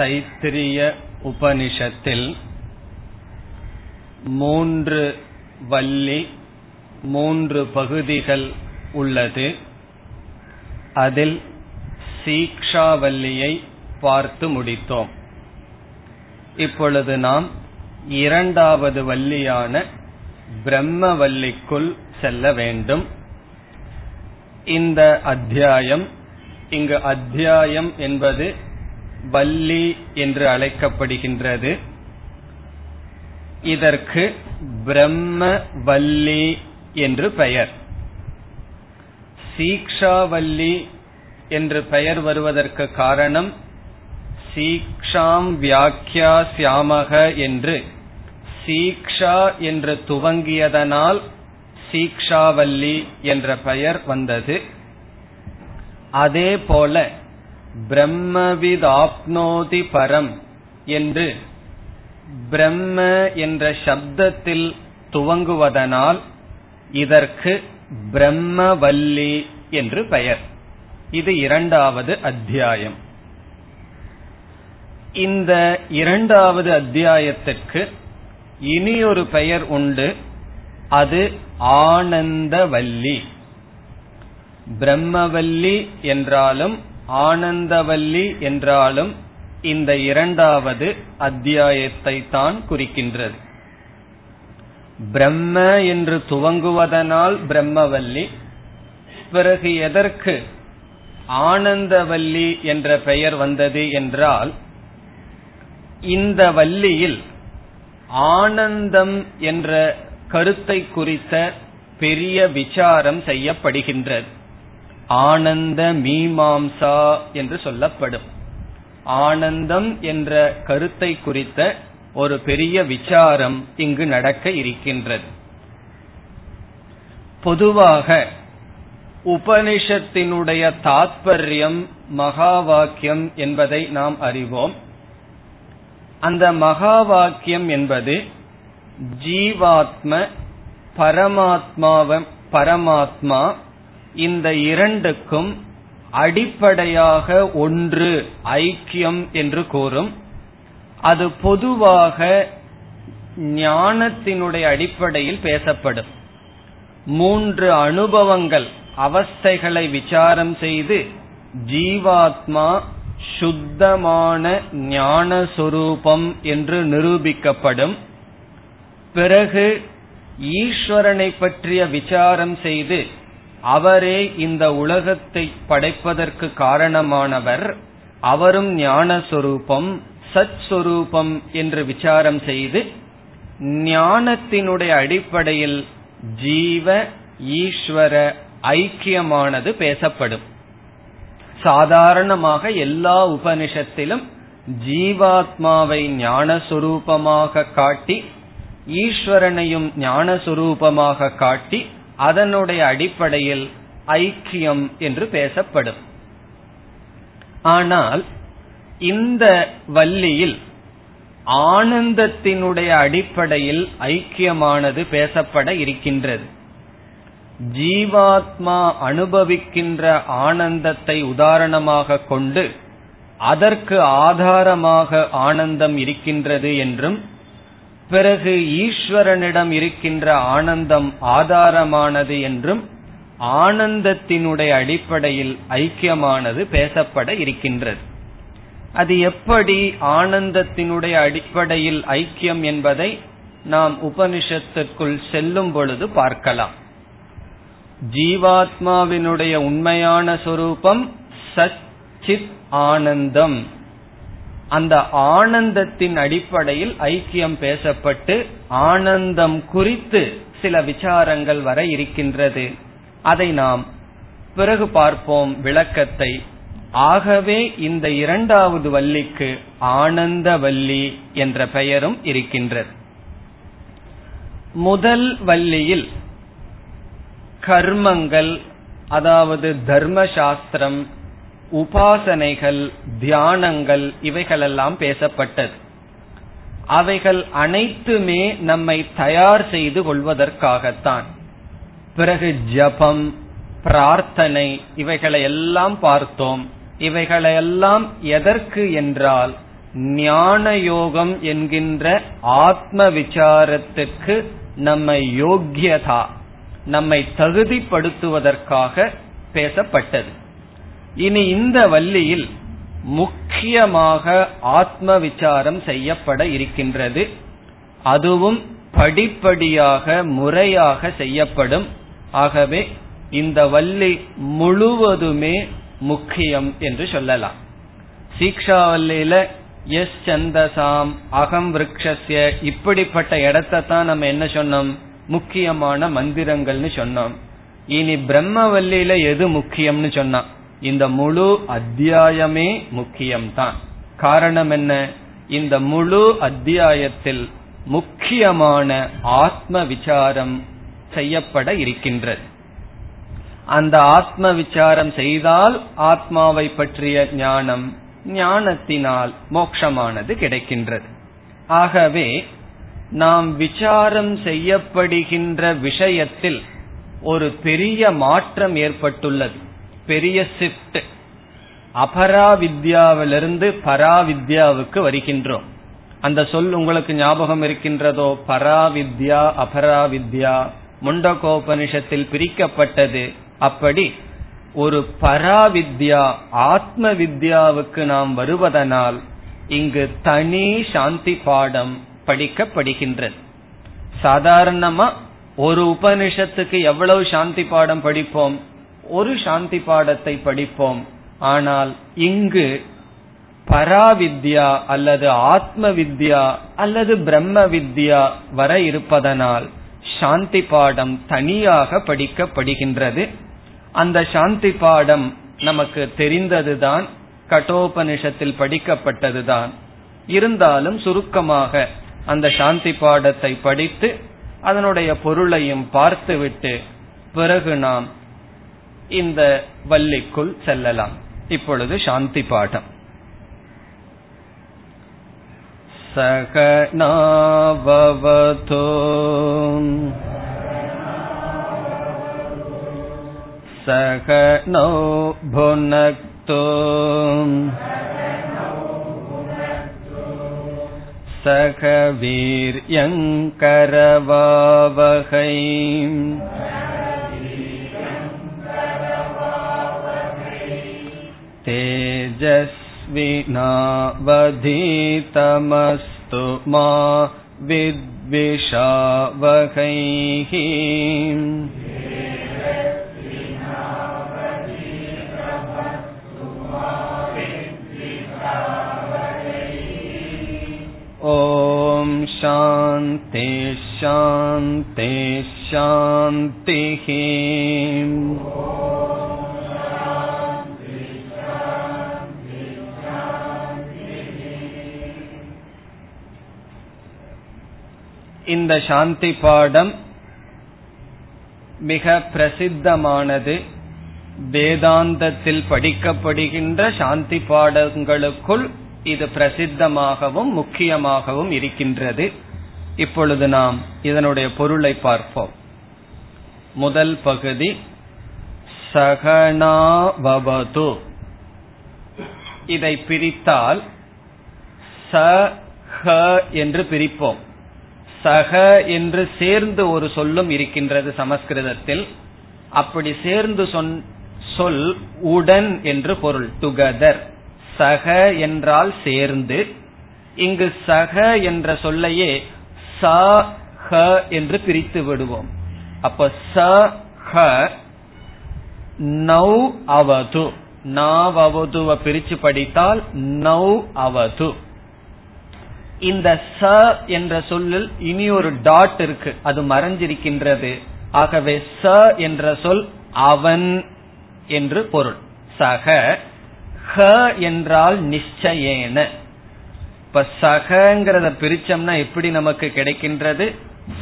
தைத்திரிய உபனிஷத்தில் மூன்று வள்ளி மூன்று பகுதிகள் உள்ளது. அதில் சீக்ஷாவல்லியை பார்த்து முடித்தோம். இப்பொழுது நாம் இரண்டாவது வள்ளியான பிரம்மவல்லிக்குள் செல்ல வேண்டும். இந்த அத்தியாயம் இங்கு அத்தியாயம் என்பது வள்ளி என்று அழைக்கப்படுகின்றது. இதற்கு பிரம்ம வல்லி என்று பெயர். சீக்ஷாவல்லி என்று பெயர் வருவதற்கு காரணம் சீக்ஷாம் வியாக்கியா சியாமக என்று. சீக்ஷா என்று துவங்கியதனால் சீக்ஷாவல்லி என்ற பெயர் வந்தது. அதே பிரம்மவிதாப்னோதி பரம் என்று பிரம்ம என்ற சப்தத்தில் துவங்குவதனால் இதற்கு பிரம்மவல்லி என்று பெயர். இது இரண்டாவது அத்தியாயம். இந்த இரண்டாவது அத்தியாயத்திற்கு இனியொரு பெயர் உண்டு. அது ஆனந்தவல்லி. பிரம்மவல்லி என்றாலும் ஆனந்தவல்லி என்றாலும் இந்த இரண்டாவது அத்தியாயத்தை தான் குறிக்கின்றது. பிரம்ம என்று துவங்குவதனால் பிரம்மவல்லி பிறகு எதற்கு ஆனந்தவல்லி என்ற பெயர் வந்தது என்றால் இந்த வள்ளியில் ஆனந்தம் என்ற கருத்தை குறித்த பெரிய விசாரம் செய்யப்படுகின்றது. ஆனந்த மீமாம்சா என்று சொல்லப்படும். ஆனந்தம் என்ற கருத்தை குறித்த ஒரு பெரிய விசாரம் இங்கு நடக்க இருக்கின்றது. பொதுவாக உபனிஷத்தினுடைய தாத்பரியம் மகா வாக்கியம் என்பதை நாம் அறிவோம். அந்த மகா வாக்கியம் என்பது ஜீவாத்ம பரமாத்மாவ பரமாத்மா இந்த இரண்டுக்கும் அடிப்படையாக ஒன்று ஐக்கியம் என்று கூறும். அது பொதுவாக ஞானத்தினுடைய அடிப்படையில் பேசப்படும். மூன்று அனுபவங்கள் அவஸ்தைகளை விசாரம் செய்து ஜீவாத்மா சுத்தமான ஞானஸ்வரூபம் என்று நிரூபிக்கப்படும். பிறகு ஈஸ்வரனை பற்றிய விசாரம் செய்து அவரே இந்த உலகத்தை படைப்பதற்கு காரணமானவர். அவரும் ஞானஸ்வரூபம் சத் சொரூபம் என்று விசாரம் செய்து ஞானத்தினுடைய அடிப்படையில் ஜீவ ஈஸ்வர ஐக்கியமானது பேசப்படும். சாதாரணமாக எல்லா உபனிஷத்திலும் ஜீவாத்மாவை ஞானஸ்வரூபமாக காட்டி ஈஸ்வரனையும் ஞானஸ்வரூபமாக காட்டி அதனுடைய அடிப்படையில் ஐக்கியம் என்று பேசப்படும். ஆனால் இந்த வள்ளியில் ஆனந்தத்தினுடைய அடிப்படையில் ஐக்கியமானது பேசப்பட இருக்கின்றது. ஜீவாத்மா அனுபவிக்கின்ற ஆனந்தத்தை உதாரணமாக கொண்டு அதற்கு ஆதாரமாக ஆனந்தம் இருக்கின்றது என்றும் பிறகு ஈஸ்வரனிடம் இருக்கின்ற ஆனந்தம் ஆதாரமானது என்றும் ஆனந்தத்தினுடைய அடிப்படையில் ஐக்கியமானது பேசப்பட இருக்கின்றது. அது எப்படி ஆனந்தத்தினுடைய அடிப்படையில் ஐக்கியம் என்பதை நாம் உபனிஷத்திற்குள் செல்லும் பொழுது பார்க்கலாம். ஜீவாத்மாவினுடைய உண்மையான சொரூபம் சச்சித் ஆனந்தம். அந்த ஆனந்தத்தின் அடிப்படையில் ஐக்கியம் பேசப்பட்டு ஆனந்தம் குறித்து சில விசாரங்கள் வர இருக்கின்றது. அதை நாம் பிறகு பார்ப்போம் விளக்கத்தை. ஆகவே இந்த இரண்டாவது வள்ளிக்கு ஆனந்த வள்ளி என்ற பெயரும் இருக்கின்றது. முதல் வள்ளியில் கர்மங்கள் அதாவது தர்ம சாஸ்திரம் உபாசனைகள் தியானங்கள் இவைகளெல்லாம் பேசப்பட்டது. அவைகள் அனைத்துமே நம்மை தயார் செய்து கொள்வதற்காகத்தான். பிறகு ஜபம் பிரார்த்தனை இவைகளை எல்லாம் பார்த்தோம். இவைகளையெல்லாம் எதற்கு என்றால் ஞான யோகம் என்கின்ற ஆத்ம விசாரத்துக்கு நம்மை யோக்கியதா நம்மை தகுதிப்படுத்துவதற்காக பேசப்பட்டது. இனி இந்த வள்ளியில் முக்கியமாக ஆத்ம விசாரம் செய்யப்பட இருக்கின்றது. அதுவும் படிப்படியாக முறையாக செய்யப்படும். ஆகவே இந்த வள்ளி முழுவதுமே முக்கியம் என்று சொல்லலாம். சீக்ஷாவல்லியில எஸ் சந்தசாம் அகம் விரக்ஷஸ்ய இப்படிப்பட்ட இடத்தை தான் நம்ம என்ன சொன்னோம்? முக்கியமான மந்திரங்கள்னு சொன்னோம். இனி பிரம்மவல்லியில எது முக்கியம்னு சொன்னான் இந்த முழு அத்தியாயமே முக்கியம்தான். காரணம் என்ன? இந்த முழு அத்தியாயத்தில் முக்கியமான ஆத்ம விசாரம் செய்யப்பட இருக்கின்றது. அந்த ஆத்ம விசாரம் செய்தால் ஆத்மாவை பற்றிய ஞானம் ஞானத்தினால் மோட்சமானது கிடைக்கின்றது. ஆகவே நாம் விசாரம் செய்யப்படுகின்ற விஷயத்தில் ஒரு பெரிய மாற்றம் ஏற்பட்டுள்ளது. பெரிய ஷிப்ட் அபராவித்யாவிலிருந்து பராவித்யாவுக்கு வருகின்றோம். அந்த சொல் உங்களுக்கு ஞாபகம் இருக்கின்றதோ? பராவித்யா அபராவித்யா முண்டகோபனிஷத்தில் பிரிக்கப்பட்டது. அப்படி ஒரு பராவித்யா ஆத்ம வித்யாவுக்கு நாம் வருவதனால் இங்கு தனி சாந்தி பாடம் படிக்கப்படுகின்றது. சாதாரணமா ஒரு உபனிஷத்துக்கு எவ்வளவு சாந்தி பாடம் படிப்போம்? ஒரு சாந்தி பாடத்தை படிப்போம். ஆனால் இங்கு பராவித்யா அல்லது ஆத்ம வித்யா அல்லது பிரம்ம வித்யா வர இருப்பதனால் சாந்தி பாடம் தனியாக படிக்கப்படுகின்றது. அந்த சாந்தி பாடம் நமக்கு தெரிந்ததுதான் கட்டோபனிஷத்தில் படிக்கப்பட்டதுதான். இருந்தாலும் சுருக்கமாக அந்த சாந்தி பாடத்தை படித்து அதனுடைய பொருளையும் பார்த்துவிட்டு பிறகு நாம் இந்த வள்ளிக்குள் செல்லலாம் இப்பொழுது சாந்தி பாடம் சகனாவவதோ சகனோ புனக்தோ सख वीर्यङ्करवावहै तेजस्विनावधीतमस्तु मा विद्विषावहैः ॐ शान्ति शान्ति शान्तिः இந்த சாந்தி பாடம் மிக பிரசித்தமானது. வேதாந்தத்தில் படிக்கப்படுகின்ற சாந்தி பாடங்களுக்குள் இது பிரசித்தமாகவும் முக்கியமாகவும் இருக்கின்றது. இப்பொழுது நாம் இதனுடைய பொருளை பார்ப்போம். முதல் பகுதி சகனாவது இதை பிரித்தால் ச ஹ என்று பிரிப்போம். சக என்று சேர்ந்து ஒரு சொல்லும் இருக்கின்றது சமஸ்கிருதத்தில். அப்படி சேர்ந்து சொல் உடன் என்று பொருள். டுகெதர் சக என்றால் சேர்ந்து. இங்கு சக என்ற சொல்லையே ச ஹ என்று பிரித்து விடுவோம். அப்ப ச ஹ நௌ அவது. நாவதுவ பிரிச்சு படித்தால் நௌ அவது. இந்த ச என்ற சொல்லில் இனி ஒரு டாட் இருக்கு. அது மறைஞ்சிருக்கின்றது. ஆகவே ச என்ற சொல் அவன் என்று பொருள். சக ஹ என்றால் நிச்சயேன. இப்ப சகங்கிறத பிரிச்சோம்னா எப்படி நமக்கு கிடைக்கின்றது?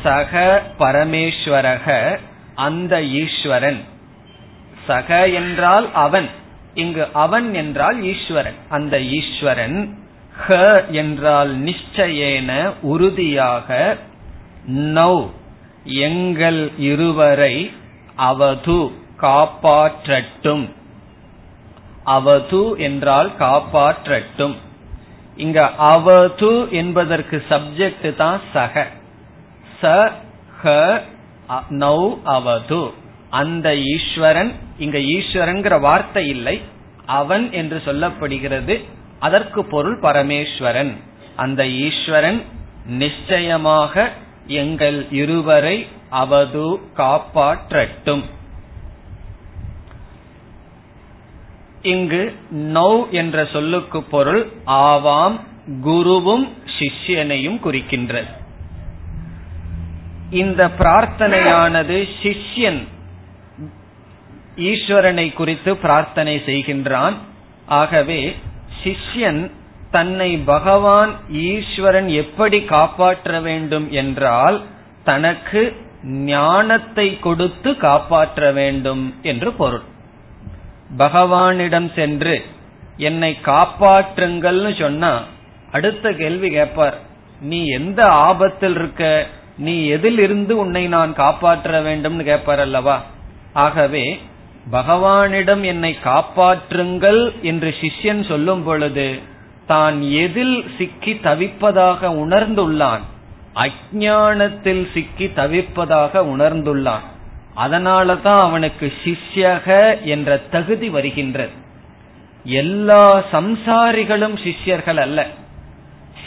சக பரமேஸ்வரக அந்த ஈஸ்வரன். சக என்றால் அவன். இங்கு அவன் என்றால் ஈஸ்வரன். அந்த ஈஸ்வரன் ஹ என்றால் நிச்சயேன உறுதியாக நௌ எங்கள் இருவரை அவது காப்பாற்றட்டும். அவது என்றால் காப்பாற்றட்டும். இங்க அவது என்பதற்கு சப்ஜெக்ட் தான் சக. ச ஹ நௌ அவது. அந்த ஈஸ்வரன் இங்க ஈஸ்வரன்கிற வார்த்தை இல்லை. அவன் என்று சொல்லப்படுகிறது. அதற்கு பொருள் பரமேஸ்வரன். அந்த ஈஸ்வரன் நிச்சயமாக எங்கள் இருவரை அவது காப்பாற்றட்டும். இங்கு நௌ என்ற சொல்லுக்கு பொருள் ஆவாம் குருவும் சிஷ்யனையும் குறிக்கின்றது. இந்த பிரார்த்தனையானது சிஷ்யன் ஈஸ்வரனை குறித்து பிரார்த்தனை செய்கின்றான். ஆகவே சிஷ்யன் தன்னை பகவான் ஈஸ்வரன் எப்படி காப்பாற்ற வேண்டும் என்றால் தனக்கு ஞானத்தை கொடுத்து காப்பாற்ற வேண்டும் என்று பொருள். பகவானிடம் சென்று என்னை காப்பாற்றுங்கள்னு சொன்னா அடுத்த கேள்வி கேட்பார். நீ எந்த ஆபத்தில் இருக்க? நீ எதிலிருந்து உன்னை நான் காப்பாற்ற வேண்டும்னு கேட்பார் அல்லவா? ஆகவே பகவானிடம் என்னை காப்பாற்றுங்கள் என்று சிஷ்யன் சொல்லும் பொழுது தான் எதில் சிக்கி தவிப்பதாக உணர்ந்துள்ளான்? அஜானத்தில் சிக்கி தவிப்பதாக உணர்ந்துள்ளான். அதனால தான் அவனுக்கு சிஷ்யக என்ற தகுதி வருகின்றது. எல்லா சம்சாரிகளும் சிஷ்யர்கள் அல்ல.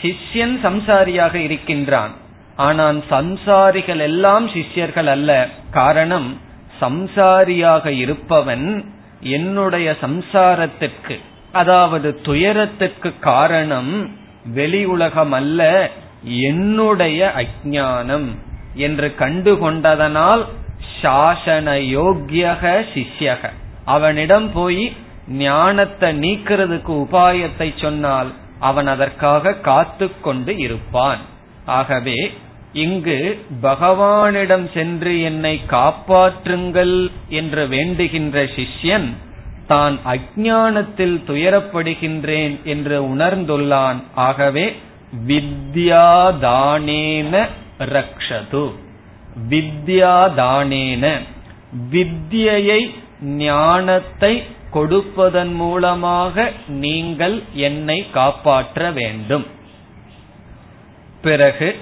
சிஷ்யன் சம்சாரியாக இருக்கின்றான். ஆனால் சம்சாரிகள் எல்லாம் சிஷ்யர்கள் அல்ல. காரணம் சம்சாரியாக இருப்பவன் என்னுடைய சம்சாரத்திற்கு அதாவது துயரத்திற்கு காரணம் வெளி உலகம் அல்ல என்னுடைய அஜானம் என்று கண்டுகொண்டதனால் சாசன யோக்கியக சிஷ்யக. அவனிடம் போய் ஞானத்தை நீக்கிறதுக்கு உபாயத்தை சொன்னால் அவன் அதற்காக காத்து கொண்டு இருப்பான். ஆகவே இங்கு பகவானிடம் சென்று என்னை காப்பாற்றுங்கள் என்று வேண்டுகின்ற சிஷ்யன் தான் அஜானத்தில் துயரப்படுகின்றேன் என்று உணர்ந்துள்ளான். ஆகவே வித்யாதானேன ரக்ஷது. வித்யாதானேன. வித்யை ஞானத்தை கொடுப்பதன் மூலமாக நீங்கள் என்னை காப்பாற்ற வேண்டும். பிறகு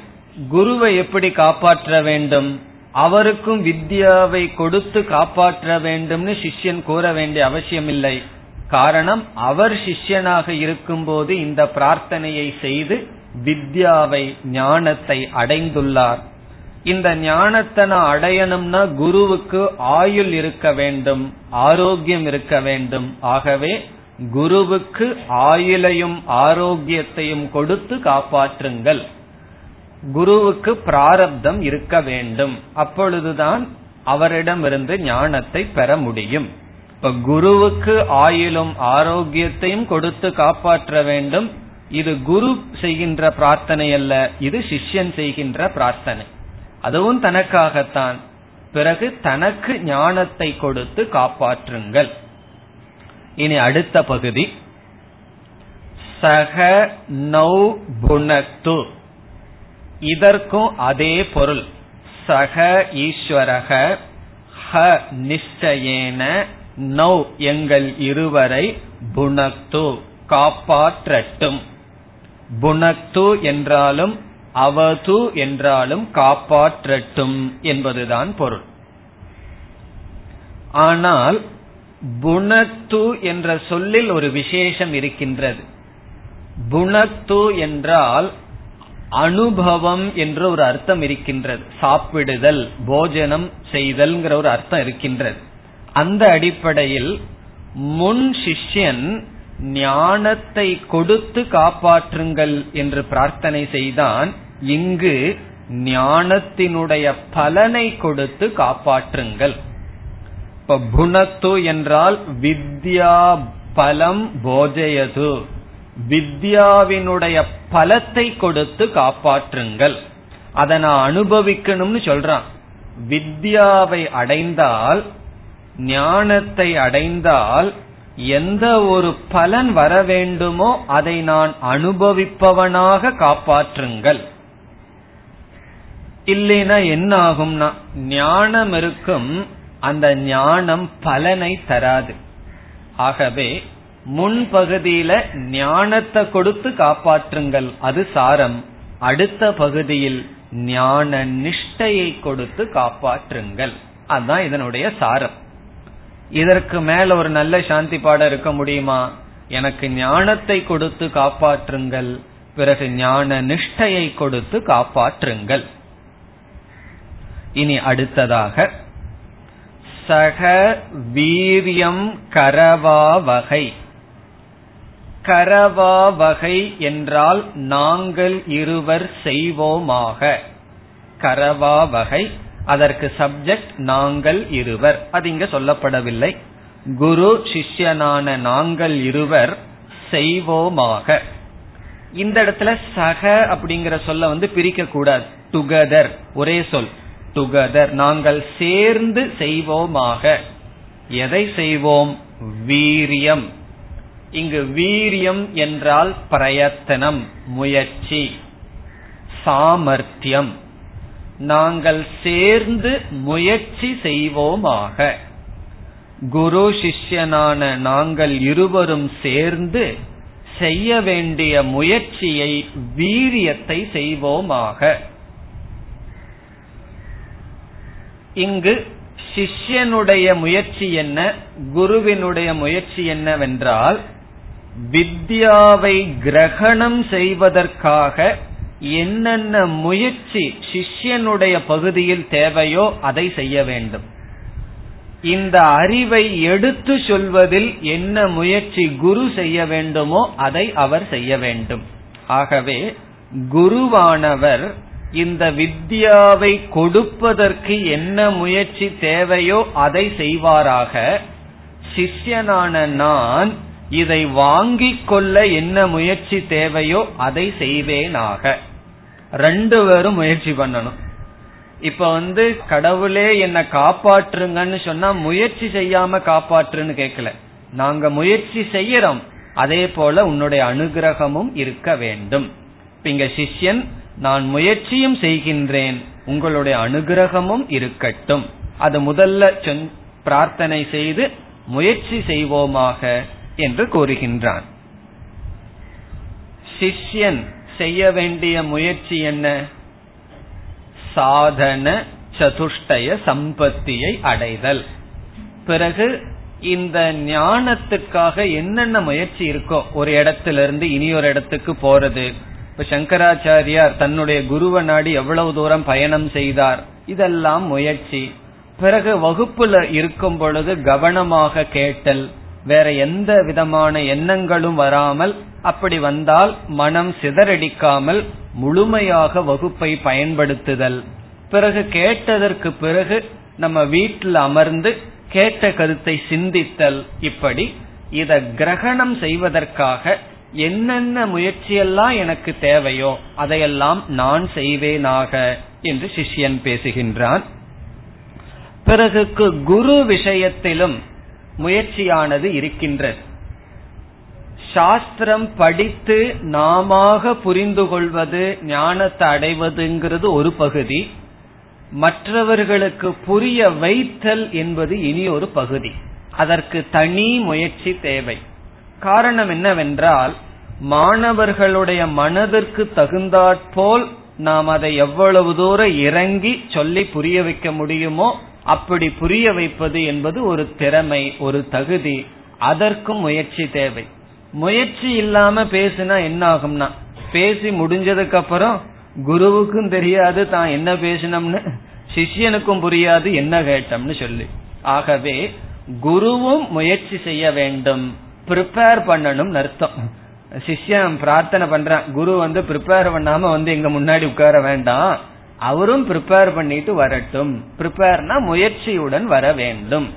குருவை எப்படி காப்பாற்ற வேண்டும்? அவருக்கும் வித்யாவை கொடுத்து காப்பாற்ற வேண்டும்னு சிஷ்யன் கூற வேண்டிய அவசியம் இல்லை காரணம் அவர் சிஷ்யனாக இருக்கும்போது இந்த பிரார்த்தனையை செய்து வித்யாவை ஞானத்தை அடைந்துள்ளார். இந்த ஞானத்தை நான் அடையணும்னா குருவுக்கு ஆயுள் இருக்க வேண்டும் ஆரோக்கியம் இருக்க வேண்டும். ஆகவே குருவுக்கு ஆயுளையும் ஆரோக்கியத்தையும் கொடுத்து காப்பாற்றுங்கள். குருவுக்கு பிராரப்தம் இருக்க வேண்டும். அப்பொழுதுதான் அவரிடமிருந்து ஞானத்தை பெற முடியும். இப்ப குருவுக்கு ஆயுளும் ஆரோக்கியத்தையும் கொடுத்து காப்பாற்ற வேண்டும். இது குரு செய்கின்ற பிரார்த்தனை அல்ல இது சிஷ்யன் செய்கின்ற பிரார்த்தனை. அதுவும் தனக்காகத்தான். பிறகு தனக்கு ஞானத்தை கொடுத்து காப்பாற்றுங்கள். இனி அடுத்த பகுதி. சக நௌ புனக்து இதற்கும் அதே பொருள். சக ஈஸ்வரக ஹ நிச்சயேன நௌ எங்கள் இருவரை புனக்து காப்பாற்றட்டும். புனக்து என்றாலும் அவது என்றாலும் காப்பாற்றட்டும் என்பதுதான் பொருள். ஆனால் புனத்து என்ற சொல்லில் ஒரு விசேஷம் இருக்கின்றது. புனத்து என்றால் அனுபவம் என்ற ஒரு அர்த்தம் இருக்கின்றது. சாப்பிடுதல் போஜனம் செய்தல் ஒரு அர்த்தம் இருக்கின்றது. அந்த அடிப்படையில் முன் சிஷ்யன் ஞானத்தை கொடுத்து காப்பாற்றுங்கள் என்று பிரார்த்தனை செய்தான். இங்கு ஞானத்தினுடைய பலனை கொடுத்து காப்பாற்றுங்கள். இப்ப புனத்து என்றால் வித்யா பலம் போஜயது. வித்யாவினுடைய பலத்தை கொடுத்து காப்பாற்றுங்கள். அதை நான் அனுபவிக்கணும்னு சொல்றான். வித்யாவை அடைந்தால் ஞானத்தை அடைந்தால் எந்த ஒரு பலன் வர வேண்டுமோ அதை நான் அனுபவிப்பவனாக காப்பாற்றுங்கள். இல்லைனா என்ன ஆகும்னா ஞானம் இருக்கும் அந்த ஞானம் பலனை தராது. ஆகவே முன் பகுதியில ஞானத்தை கொடுத்து காப்பாற்றுங்கள். அது சாரம். அடுத்த பகுதியில் ஞான நிஷ்டையை கொடுத்து காப்பாற்றுங்கள். அதுதான் இதனுடைய சாரம். இதற்கு மேல ஒரு நல்ல சாந்தி பாடம் இருக்க முடியுமா? எனக்கு ஞானத்தை கொடுத்து காப்பாற்றுங்கள். பிறகு ஞான நிஷ்டையை கொடுத்து காப்பாற்றுங்கள். இனி அடுத்ததாக. சக வீரியம் கரவா வகை. கரவா வகை என்றால் நாங்கள் இருவர் செய்வோமாக. கரவா வகை அதற்கு சப்ஜெக்ட் நாங்கள் இருவர். அது இங்க சொல்லப்படவில்லை. குரு சிஷ்யனான நாங்கள் இருவர் செய்வோமாக. இந்த இடத்துல சக அப்படிங்கிற சொல்ல வந்து பிரிக்க கூடாது. டுகெதர் ஒரே சொல். டுகெதர் நாங்கள் சேர்ந்து செய்வோமாக. எதை செய்வோம்? வீரியம். இங்கு வீரியம் என்றால் பிரயத்தனம் முயற்சி சாமர்த்தியம். நாங்கள் சேர்ந்து முயற்சி செய்வோமாக. குரு சிஷ்யனான நாங்கள் இருவரும் சேர்ந்து செய்ய வேண்டிய முயற்சியை வீரியத்தை செய்வோமாக. இங்கு சிஷ்யனுடைய முயற்சி என்ன குருவினுடைய முயற்சி என்னவென்றால் வித்யாவை கிரகணம் செய்வதற்காக என்னென்ன முயற்சி சிஷ்யனுடைய பகுதியில் தேவையோ அதை செய்ய வேண்டும். இந்த அறிவை எடுத்து சொல்வதில் என்ன முயற்சி குரு செய்ய வேண்டுமோ அதை அவர் செய்ய வேண்டும். ஆகவே குருவானவர் இந்த வித்யாவை கொடுப்பதற்கு என்ன முயற்சி தேவையோ அதை செய்வாராக சிஷ்யனான நான் இதை வாங்கிக் கொள்ள என்ன முயற்சி தேவையோ அதை செய்வேனாக. ரெண்டு பேரும் முயற்சி பண்ணணும். இப்ப வந்து கடவுளே என்ன காப்பாற்றுங்கன்னு சொன்னா முயற்சி செய்யாம காப்பாற்றுன்னு கேட்கல. நாங்க முயற்சி செய்யறோம். அதே போல உன்னுடைய அனுகிரகமும் இருக்க வேண்டும். இங்க சிஷ்யன் நான் முயற்சியும் செய்கின்றேன். உங்களுடைய அனுகிரகமும் இருக்கட்டும். அது முதல்ல பிரார்த்தனை செய்து முயற்சி செய்வோமாக. என்று கூறுகின்றான். சிஷ்யன் செய்ய வேண்டிய முயற்சி என்ன? சாதன சதுஷ்டய சம்பத்தியை அடைதல். பிறகு இந்த ஞானத்துக்காக என்னென்ன முயற்சி இருக்கோ ஒரு இடத்திலிருந்து இனி ஒரு இடத்துக்கு போறது. இப்ப சங்கராச்சாரியார் தன்னுடைய குருவ நாடி எவ்வளவு தூரம் பயணம் செய்தார் இதெல்லாம் முயற்சி. பிறகு வகுப்புல இருக்கும் பொழுது கவனமாக கேட்டல். வேற எந்த விதமான எண்ணங்களும் வராமல் அப்படி வந்தால் மனம் சிதறடிக்காமல் முழுமையாக வகுப்பை பயன்படுத்துதல். பிறகு கேட்டதற்கு பிறகு நம்ம வீட்டில் அமர்ந்து கேட்ட கருத்தை சிந்தித்தல். இப்படி இத கிரகணம் செய்வதற்காக என்னென்ன முயற்சியெல்லாம் எனக்கு தேவையோ அதையெல்லாம் நான் செய்வேனாக என்று சிஷ்யன் பேசுகின்றான். பிறகு குரு விஷயத்திலும் முயற்சியானது இருக்கின்றது சாஸ்திரம் படித்து நாம புரிந்து கொள்வது ஞானத்தை அடைவதுங்கிறது ஒரு பகுதி. மற்றவர்களுக்கு புரிய வைத்தல் என்பது இனி ஒரு பகுதி. அதற்கு தனி முயற்சி தேவை. காரணம் என்னவென்றால் மாணவர்களுடைய மனதிற்கு தகுந்தாற்போல் நாம் அதை எவ்வளவு தூரம் இறங்கி சொல்லி புரிய வைக்க முடியுமோ அப்படி புரிய வைப்பது என்பது ஒரு திறமை ஒரு தகுதி. அதற்கும் முயற்சி தேவை. முயற்சி இல்லாம பேசுனா என்ன ஆகும்னா பேசி முடிஞ்சதுக்கு அப்புறம் குருவுக்கும் தெரியாது தான் என்ன பேசினோம்னு. சிஷ்யனுக்கும் புரியாது என்ன கேட்டோம்னு சொல்லி. ஆகவே குருவும் முயற்சி செய்ய வேண்டும். ப்ரிப்பேர் பண்ணணும் அர்த்தம். சிஷ்யன் பிரார்த்தனை பண்றான். குரு வந்து ப்ரிப்பேர் பண்ணாம வந்து எங்க முன்னாடி உட்கார வேண்டாம். அவரும் ப்ரிப்பேர் பண்ணிட்டு வரட்டும். ப்ரிப்பேர்னா முயற்சியுடன் வர வேண்டும்.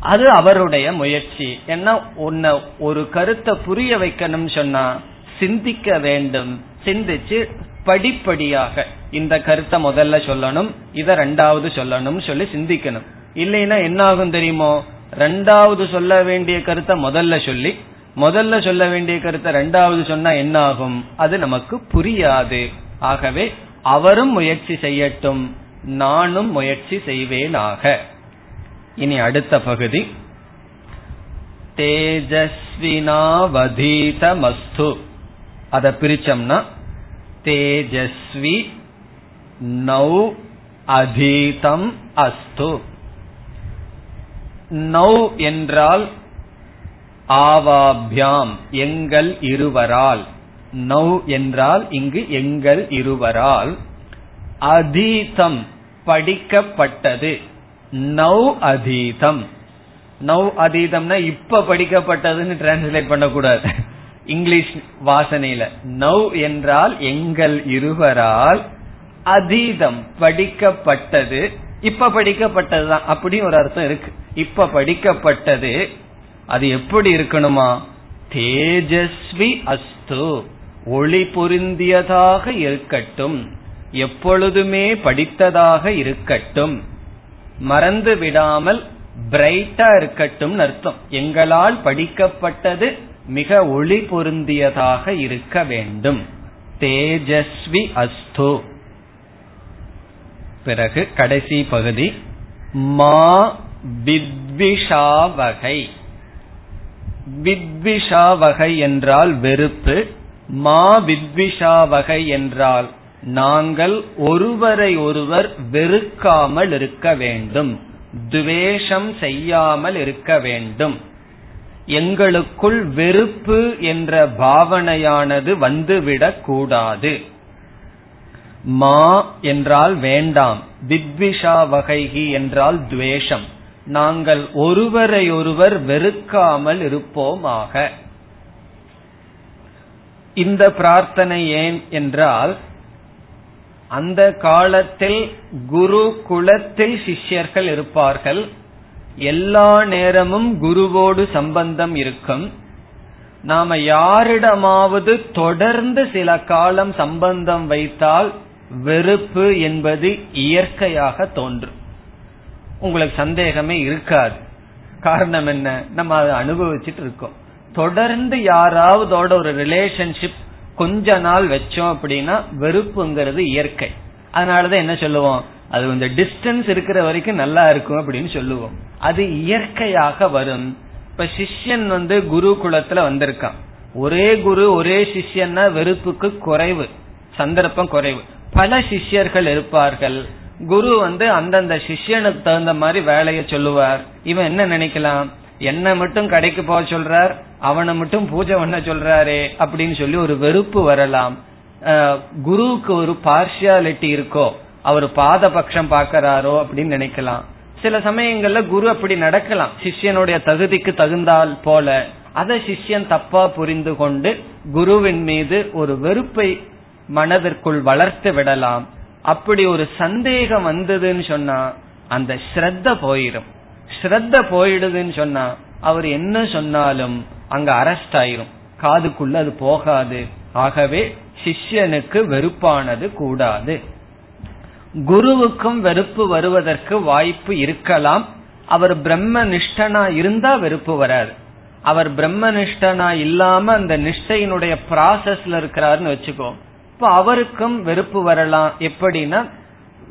அது அவருடைய முயற்சி. ஏன்னா உன்னை ஒரு கருத்தை புரிய வைக்கணும் சொன்னா சிந்திக்க வேண்டும். சிந்திச்சு படிப்படியாக இந்த கருத்தை முதல்ல சொல்லணும். இத ரெண்டாவது சொல்லணும் சொல்லி சிந்திக்கணும். இல்லைன்னா என்ன ஆகும் தெரியுமோ? ரெண்டாவது சொல்ல வேண்டிய கருத்தை முதல்ல சொல்லி முதல்ல சொல்ல வேண்டிய கருத்தை ரெண்டாவது சொன்னா என்ன ஆகும் அது நமக்கு புரியாது. ஆகவே அவரும் முயற்சி செய்யட்டும் நானும் முயற்சி செய்வேனாக. இனி அடுத்த பகுதி. தேஜஸ்வினாவதீதமஸ்து. அதை பிரிச்சோம்னா தேஜஸ்வி நௌ அதீதம் அஸ்து. நௌ என்றால் ஆவாபியாம் எங்கள் இருவரால். நௌ என்றால் இங்கு எங்கள் இருவரால் அதீதம் படிக்கப்பட்டது. நௌ அதீதம். நௌ அதீதம்னா இப்ப படிக்கப்பட்டதுன்னு டிரான்ஸ்லேட் பண்ணக்கூடாது. இங்கிலீஷ் வாசனையில. நௌ என்றால் எங்கள் இருவரால் அதீதம் படிக்கப்பட்டது. இப்ப படிக்கப்பட்டதுதான் அப்படி ஒரு அர்த்தம் இருக்கு. இப்ப படிக்கப்பட்டது. அது எப்படி இருக்கணுமா? தேஜஸ்வி அஸ்து. ஒளி பொருந்தியதாக இருக்கட்டும் எப்பொழுதுமே படித்ததாக இருக்கட்டும் மறந்து விடாமல் பிரைட்டா இருக்கட்டும் அர்த்தம். எங்களால் படிக்கப்பட்டது மிக ஒளி பொருந்தியதாக இருக்க வேண்டும். தேஜஸ்வி அஸ்து. பிறகு கடைசி பகுதி மா வித்விஷாவகை. வித்விஷாவகை என்றால் வெறுப்பு மா வித்விஷாவகை என்றால் நாங்கள் ஒருவரை ஒருவர் வெறுக்காமல் இருக்க வேண்டும். துவேஷம் செய்யாமல் இருக்க வேண்டும். எங்களுக்குள் வெறுப்பு என்ற பாவனையானது வந்துவிடக் கூடாது. மா என்றால் வேண்டாம். வித்விஷா வகைகி என்றால் துவேஷம். நாங்கள் ஒருவரையொருவர் வெறுக்காமல் இருப்போமாக. இந்த பிரார்த்தனை ஏன் என்றால் அந்த காலத்தில் குரு குலத்தில் சிஷ்யர்கள் இருப்பார்கள். எல்லா நேரமும் குருவோடு சம்பந்தம் இருக்கும். நாம யாரிடமாவது தொடர்ந்து சில காலம் சம்பந்தம் வைத்தால் வெறுப்பு என்பது இயற்கையாக தோன்றும். உங்களுக்கு சந்தேகமே இருக்காது. காரணம் என்ன? நம்ம அதை அனுபவிச்சுட்டு இருக்கோம். தொடர்ந்து யாராவதோட ஒரு ரிலேஷன்ஷிப் கொஞ்ச நாள் வச்சோம் அப்படின்னா வெறுப்புங்கிறது இயற்கை. அதனாலதான் என்ன சொல்லுவோம்? அது கொஞ்சம் டிஸ்டன்ஸ் இருக்கிற வரைக்கும் நல்லா இருக்கும் அப்படின்னு சொல்லுவோம். அது இயற்கையாக வரும். இப்ப சிஷ்யன் வந்து குரு குலத்துல வந்திருக்கான். ஒரே குரு ஒரே சிஷ்யன்னா வெறுப்புக்கு குறைவு. சந்தர்ப்பம் குறைவு. பல சிஷ்யர்கள் இருப்பார்கள். குரு வந்து அந்தந்த சிஷ்யனுக்கு தகுந்த மாதிரி வேலையை சொல்லுவார். இவன் என்ன நினைக்கலாம்? என்ன மட்டும் கடைக்கு போக சொல்றார்? அவனை மட்டும் பூஜை பண்ண சொல்றாரே அப்படின்னு சொல்லி ஒரு வெறுப்பு வரலாம். குருவுக்கு ஒரு பார்ஷியாலிட்டி இருக்கோ அவர் பாத பட்சம் பாக்கிறாரோ அப்படின்னு நினைக்கலாம். சில சமயங்கள்ல குரு அப்படி நடக்கலாம். சிஷ்யனுடைய தகுதிக்கு தகுந்தால் போல. அதை சிஷ்யன் தப்பா புரிந்து கொண்டு குருவின் மீது ஒரு வெறுப்பை மனதிற்குள் வளர்த்து விடலாம். அப்படி ஒரு சந்தேகம் வந்ததுன்னு சொன்னா அந்த ஸ்ரத்த போயிடும் ஸ்ரத்த போயிடுதுன்னு சொன்னா அவர் என்ன சொன்னாலும் அங்க அரெஸ்ட் ஆயிரும். காதுக்குள்ள அது போகாது. ஆகவே சிஷ்யனுக்கு வெறுப்பானது கூடாது. குருவுக்கும் வெறுப்பு வருவதற்கு வாய்ப்பு இருக்கலாம். அவர் பிரம்ம நிஷ்டனா இருந்தா வெறுப்பு வராது. அவர் பிரம்ம நிஷ்டனா இல்லாம அந்த நிஷ்டையினுடைய ப்ராசஸ்ல இருக்கிறாருன்னு வச்சுக்கோ. இப்ப அவருக்கும் வெறுப்பு வரலாம். எப்படின்னா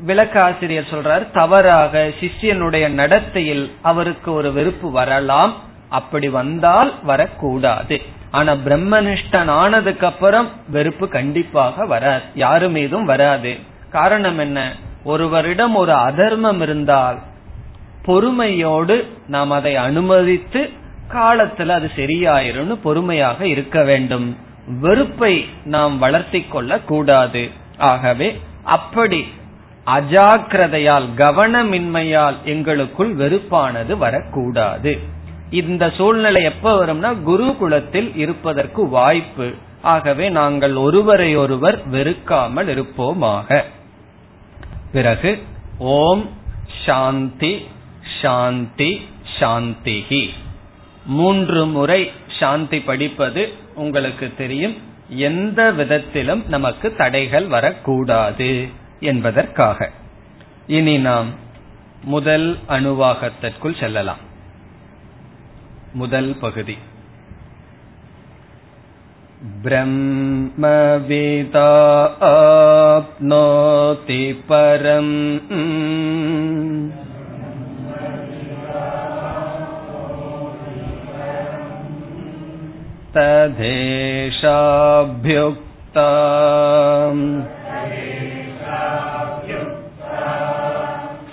விளக்காசிரியர் சொல்றார் தவறாக சிஷ்யனுடைய நடத்தையில் அவருக்கு ஒரு வெறுப்பு வரலாம். அப்படி வந்தால் வரக்கூடாது. ஆனா பிரம்மனிஷ்டன் ஆனதுக்கு அப்புறம் வெறுப்பு கண்டிப்பாக வராது. யாரு மீதும் வராது. காரணம் என்ன? ஒருவரிடம் ஒரு அதர்மம் இருந்தால் பொறுமையோடு நாம் அதை அனுமதித்து காலத்துல அது சரியாயிரும்னு பொறுமையாக இருக்க வேண்டும். வெறுப்பை நாம் வளர்த்தி கொள்ள கூடாது ஆகவே அப்படி அஜாக்கிரதையால் கவனமின்மையால் எங்களுக்குள் வெறுப்பானது வரக்கூடாது. இந்த சூழ்நிலை எப்ப வரும்னா குருகுலத்தில் இருப்பதற்கு வாய்ப்பு. ஆகவே நாங்கள் ஒருவரை ஒருவர் வெறுக்காமல் இருப்போமாக. பிறகு ஓம் சாந்தி சாந்தி சாந்திஹி. மூன்று முறை சாந்தி படிப்பது உங்களுக்கு தெரியும். எந்த விதத்திலும் நமக்கு தடைகள் வரக்கூடாது. என்பதற்காக இனி நாம் முதல் அணுவாகத்திற்குள் செல்லலாம் முதல் பகுதி ब्रह्मविदाप्नोति परम् तदेशाभ्युक्ता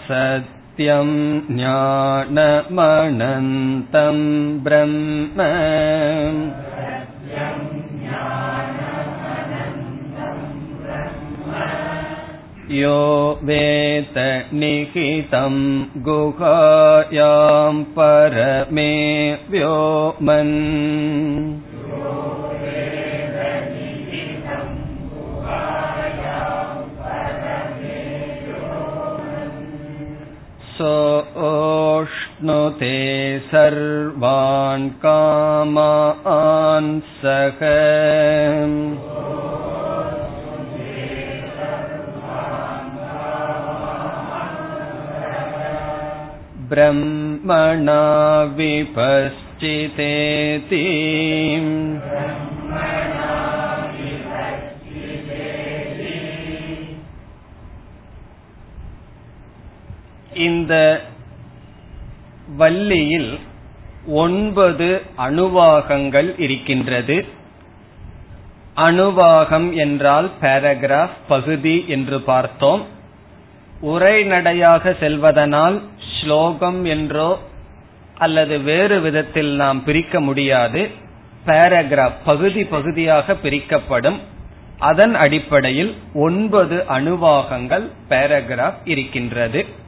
सत्यं ज्ञानमनन्तं ब्रह्म यो वेत निहितं गुहायां परमे व्योमन् सोऽश्नुते सर्वान् कामान् सः ब्रह्मणा विपश्चितेति இந்த வள்ளியில் ஒன்பது அணுவாகங்கள் இருக்கின்றது. அணுவாகம் என்றால் பேராகிராஃப் பகுதி என்று பார்த்தோம். உரைநடையாக செல்வதனால் ஸ்லோகம் என்றோ அல்லது வேறு விதத்தில் நாம் பிரிக்க முடியாது. பேராகிராஃப் பகுதி பகுதியாக பிரிக்கப்படும். அதன் அடிப்படையில் ஒன்பது அணுவாகங்கள் பேராகிராஃப் இருக்கின்றது.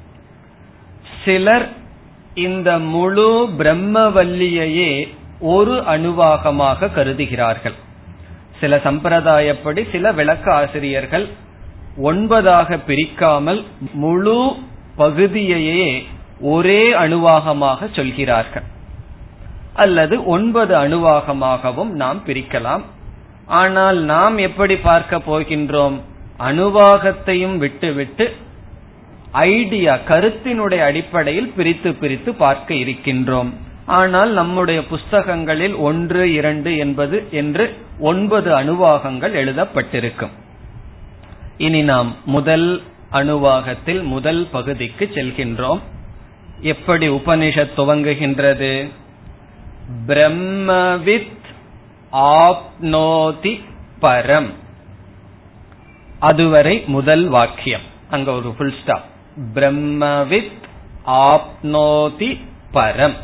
சிலர் இந்த முழு பிரம்மவல்லியையே ஒரு அணுவாகமாக கருதுகிறார்கள். சில சம்பிரதாயப்படி சில விளக்க ஆசிரியர்கள் ஒன்பதாக பிரிக்காமல் முழு பகுதியையே ஒரே அணுவாகமாக சொல்கிறார்கள். அல்லது ஒன்பது அணுவாகமாகவும் நாம் பிரிக்கலாம். ஆனால் நாம் எப்படி பார்க்க போகின்றோம்? அணுவாகத்தையும் விட்டுவிட்டு ஐடியா கருத்தினுடைய அடிப்படையில் பிரித்து பிரித்து பார்க்க இருக்கின்றோம். ஆனால் நம்முடைய புஸ்தகங்களில் ஒன்று இரண்டு என்பது என்று ஒன்பது அணுவாகங்கள் எழுதப்பட்டிருக்கும். இனி நாம் முதல் அணுவாகத்தில் முதல் பகுதிக்கு செல்கின்றோம். எப்படி உபனிஷத் துவங்குகின்றது? பிரம்மவித் ஆப்னோதி பரம். அதுவரை முதல் வாக்கியம். அங்க ஒரு புல் ஸ்டாப் பிரம்மவித் ஆப்னோதி பரம்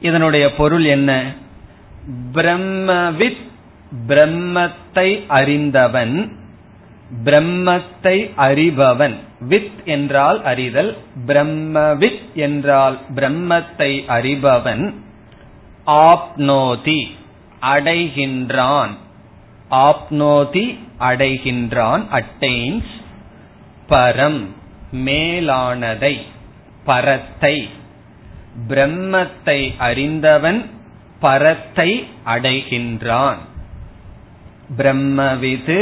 இதனுடைய பொருள் என்ன? பிரம்மவித் பிரம்மத்தை அறிந்தவன் பிரம்மத்தை அறிபவன்। வித் என்றால் அறிதல் பிரம்மவித் என்றால் பிரம்மத்தை அறிபவன் ஆப்னோதி அடைகின்றான்। ஆப்னோதி அடைகின்றான் அட்டைன்ஸ் பரம் மேலானதை பரத்தை பிரம்மத்தை அறிந்தவன் பரத்தை அடைகின்றான். பிரம்மவிது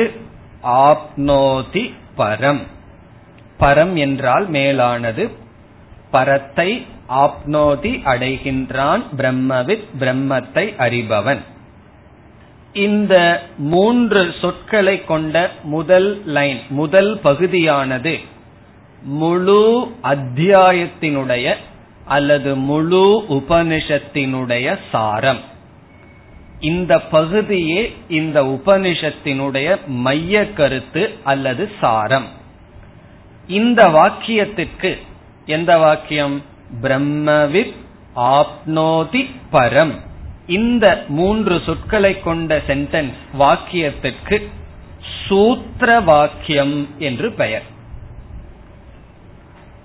ஆப்னோதி பரம். பரம் என்றால் மேலானது. பரத்தை ஆப்னோதி அடைகின்றான் பிரம்மவித் பிரம்மத்தை அறிபவன். இந்த மூன்று சொற்களை கொண்ட முதல் லைன் முதல் பகுதியானது முழு அத்தியாயத்தினுடைய அல்லது முழு உபனிஷத்தினுடைய சாரம். இந்த பகுதியே இந்த உபனிஷத்தினுடைய மைய கருத்து அல்லது சாரம். இந்த வாக்கியத்திற்கு எந்த வாக்கியம்? பிரம்மவித் ஆப்னோதி பரம். இந்த மூன்று சொற்களை கொண்ட சென்டென்ஸ் வாக்கியத்திற்கு சூத்திர வாக்கியம் என்று பெயர்.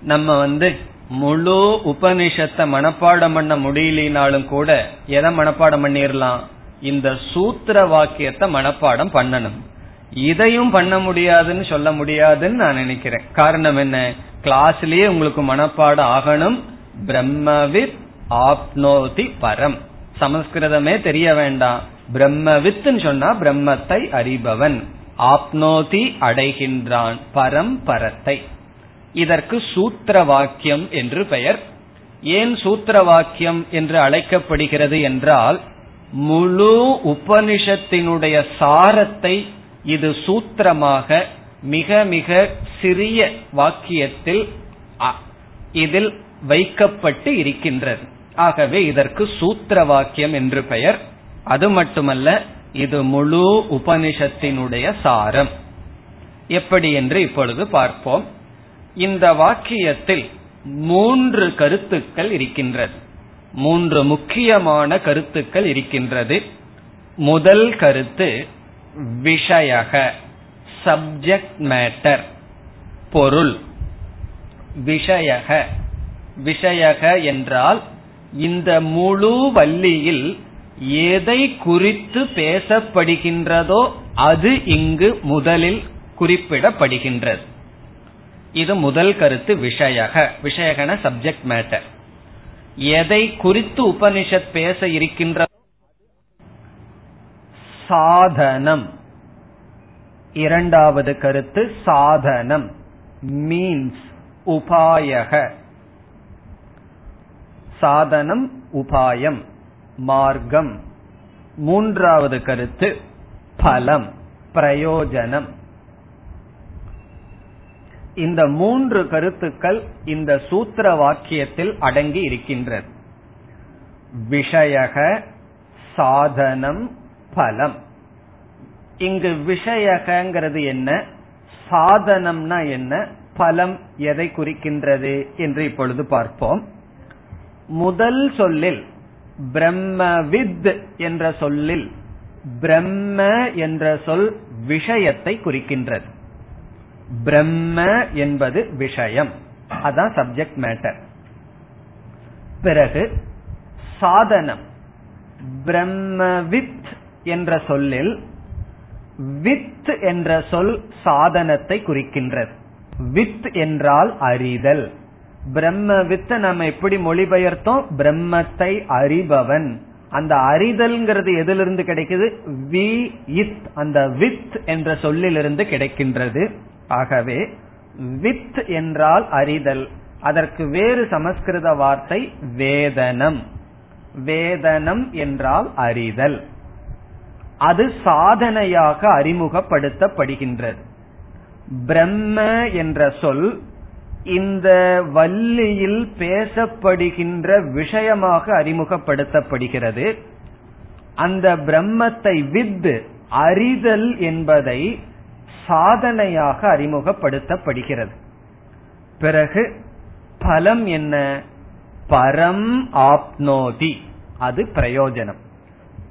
நம்ம வந்து முழு உபனிஷத்தை மனப்பாடம் பண்ண முடியலினாலும் கூட எதை மனப்பாடம் பண்ணிடலாம் இந்த சூத்திர வாக்கியத்தை மனப்பாடம் பண்ணணும். இதையும் பண்ண முடியாதுன்னு சொல்ல முடியாதுன்னு நான் நினைக்கிறேன். காரணம் என்ன? கிளாஸ்லயே உங்களுக்கு மனப்பாடம் ஆகணும். பிரம்மவித் ஆப்னோதி பரம். சமஸ்கிருதமே தெரிய வேண்டாம். பிரம்மவித்துன்னு சொன்னா பிரம்மத்தை அறிபவன். ஆப்னோதி அடைகின்றான் பரம்பரத்தை இதற்கு சூத்திர வாக்கியம் என்று பெயர். ஏன் சூத்திர வாக்கியம் என்று அழைக்கப்படுகிறது என்றால் முழு உபனிஷத்தினுடைய சாரத்தை இது சூத்திரமாக மிக மிக சிறிய வாக்கியத்தில் இதில் வைக்கப்பட்டு இருக்கின்றது. ஆகவே இதற்கு சூத்திர வாக்கியம் என்று பெயர். அது மட்டுமல்ல இது முழு உபனிஷத்தினுடைய சாரம். எப்படி என்று இப்பொழுது பார்ப்போம். இந்த வாக்கியத்தில் மூன்று கருத்துக்கள் இருக்கின்றது. மூன்று முக்கியமான கருத்துக்கள் இருக்கின்றது. முதல் கருத்து விஷயக சப்ஜெக்ட் மேட்டர் பொருள். விஷயக விஷயக என்றால் இந்த முழு வள்ளியில் எதை குறித்து பேசப்படுகின்றதோ அது இங்கு முதலில் குறிப்பிடப்படுகின்றது. இது முதல் கருத்து விஷயக விஷயகன சப்ஜெக்ட் மேட்டர் எதை குறித்து உபனிஷத் பேச இருக்கின்ற சாதனம். இரண்டாவது கருத்து சாதனம் மீன்ஸ் உபாயக. சாதனம் உபாயம் மார்க்கம். மூன்றாவது கருத்து பலம் பிரயோஜனம். இந்த மூன்று கருத்துக்கள் இந்த சூத்திர வாக்கியத்தில் அடங்கி இருக்கின்றது. விஷயக சாதனம் பலம். இங்கு விஷயகங்கிறது என்ன? சாதனம்னா என்ன? பலம் எதை குறிக்கின்றது? என்று இப்பொழுது பார்ப்போம். முதல் சொல்லில் பிரம்மவித் என்ற சொல்லில் பிரம்ம என்ற சொல் விஷயத்தை குறிக்கின்றது. பிரம்ம என்பது விஷயம். அதான் சப்ஜெக்ட் மேட்டர் பிறகு சாதனம். பிரம்மவித் என்ற சொல்லில் வித் என்ற சொல் சாதனத்தை குறிக்கின்றது. வித் என்றால் அறிதல். பிரம்ம வித்த நம்ம எப்படி மொழிபெயர்த்தோம்? பிரம்மத்தை அறிபவன். அந்த அறிதல்ங்கிறது எதிலிருந்து கிடைக்குது? வி இத் அந்த வித் என்ற சொல்லிலிருந்து கிடைக்கின்றது. ஆகவே வித் என்றால் அறிதல். அதற்கு வேறு சமஸ்கிருத வார்த்தை வேதனம். வேதனம் என்றால் அறிதல். அது சாதனையாக அறிமுகப்படுத்தப்படுகின்றது. பிரம்ம என்ற சொல் இந்த வள்ளியில் பேசப்படுகின்ற விஷயமாக அறிமுகப்படுத்தப்படுகிறது. அந்த பிரம்மத்தை வித் அறிதல் என்பதை சாதனையாக அறிமுகப்படுத்தப்படுகிறது. பிறகு பலம் என்ன? பரம் ஆப்னோதி. அது பிரயோஜனம்.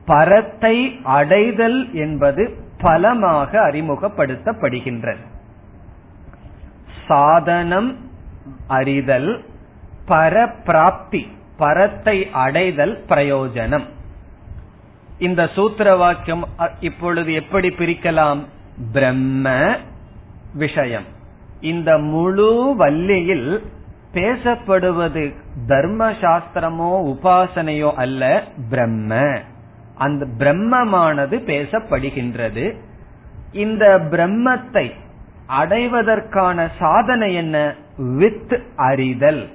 பரத்தை அடைதல் என்பது பலமாக அறிமுகப்படுத்தப்படுகின்றது. சாதனம் அறிதல் பரப்பிராப்தி பரத்தை அடைதல் பிரயோஜனம். இந்த சூத்திர வாக்கியம் இப்பொழுது எப்படி பிரிக்கலாம்? பிரம்ம விஷயம். இந்த முழு வள்ளியில் பேசப்படுவது தர்ம சாஸ்திரமோ உபாசனையோ அல்ல பிரம்ம. அந்த பிரம்மமானது பேசப்படுகின்றது. இந்த பிரம்மத்தை அடைவதற்கான சாதனை என்ன? வித் அறிதல்.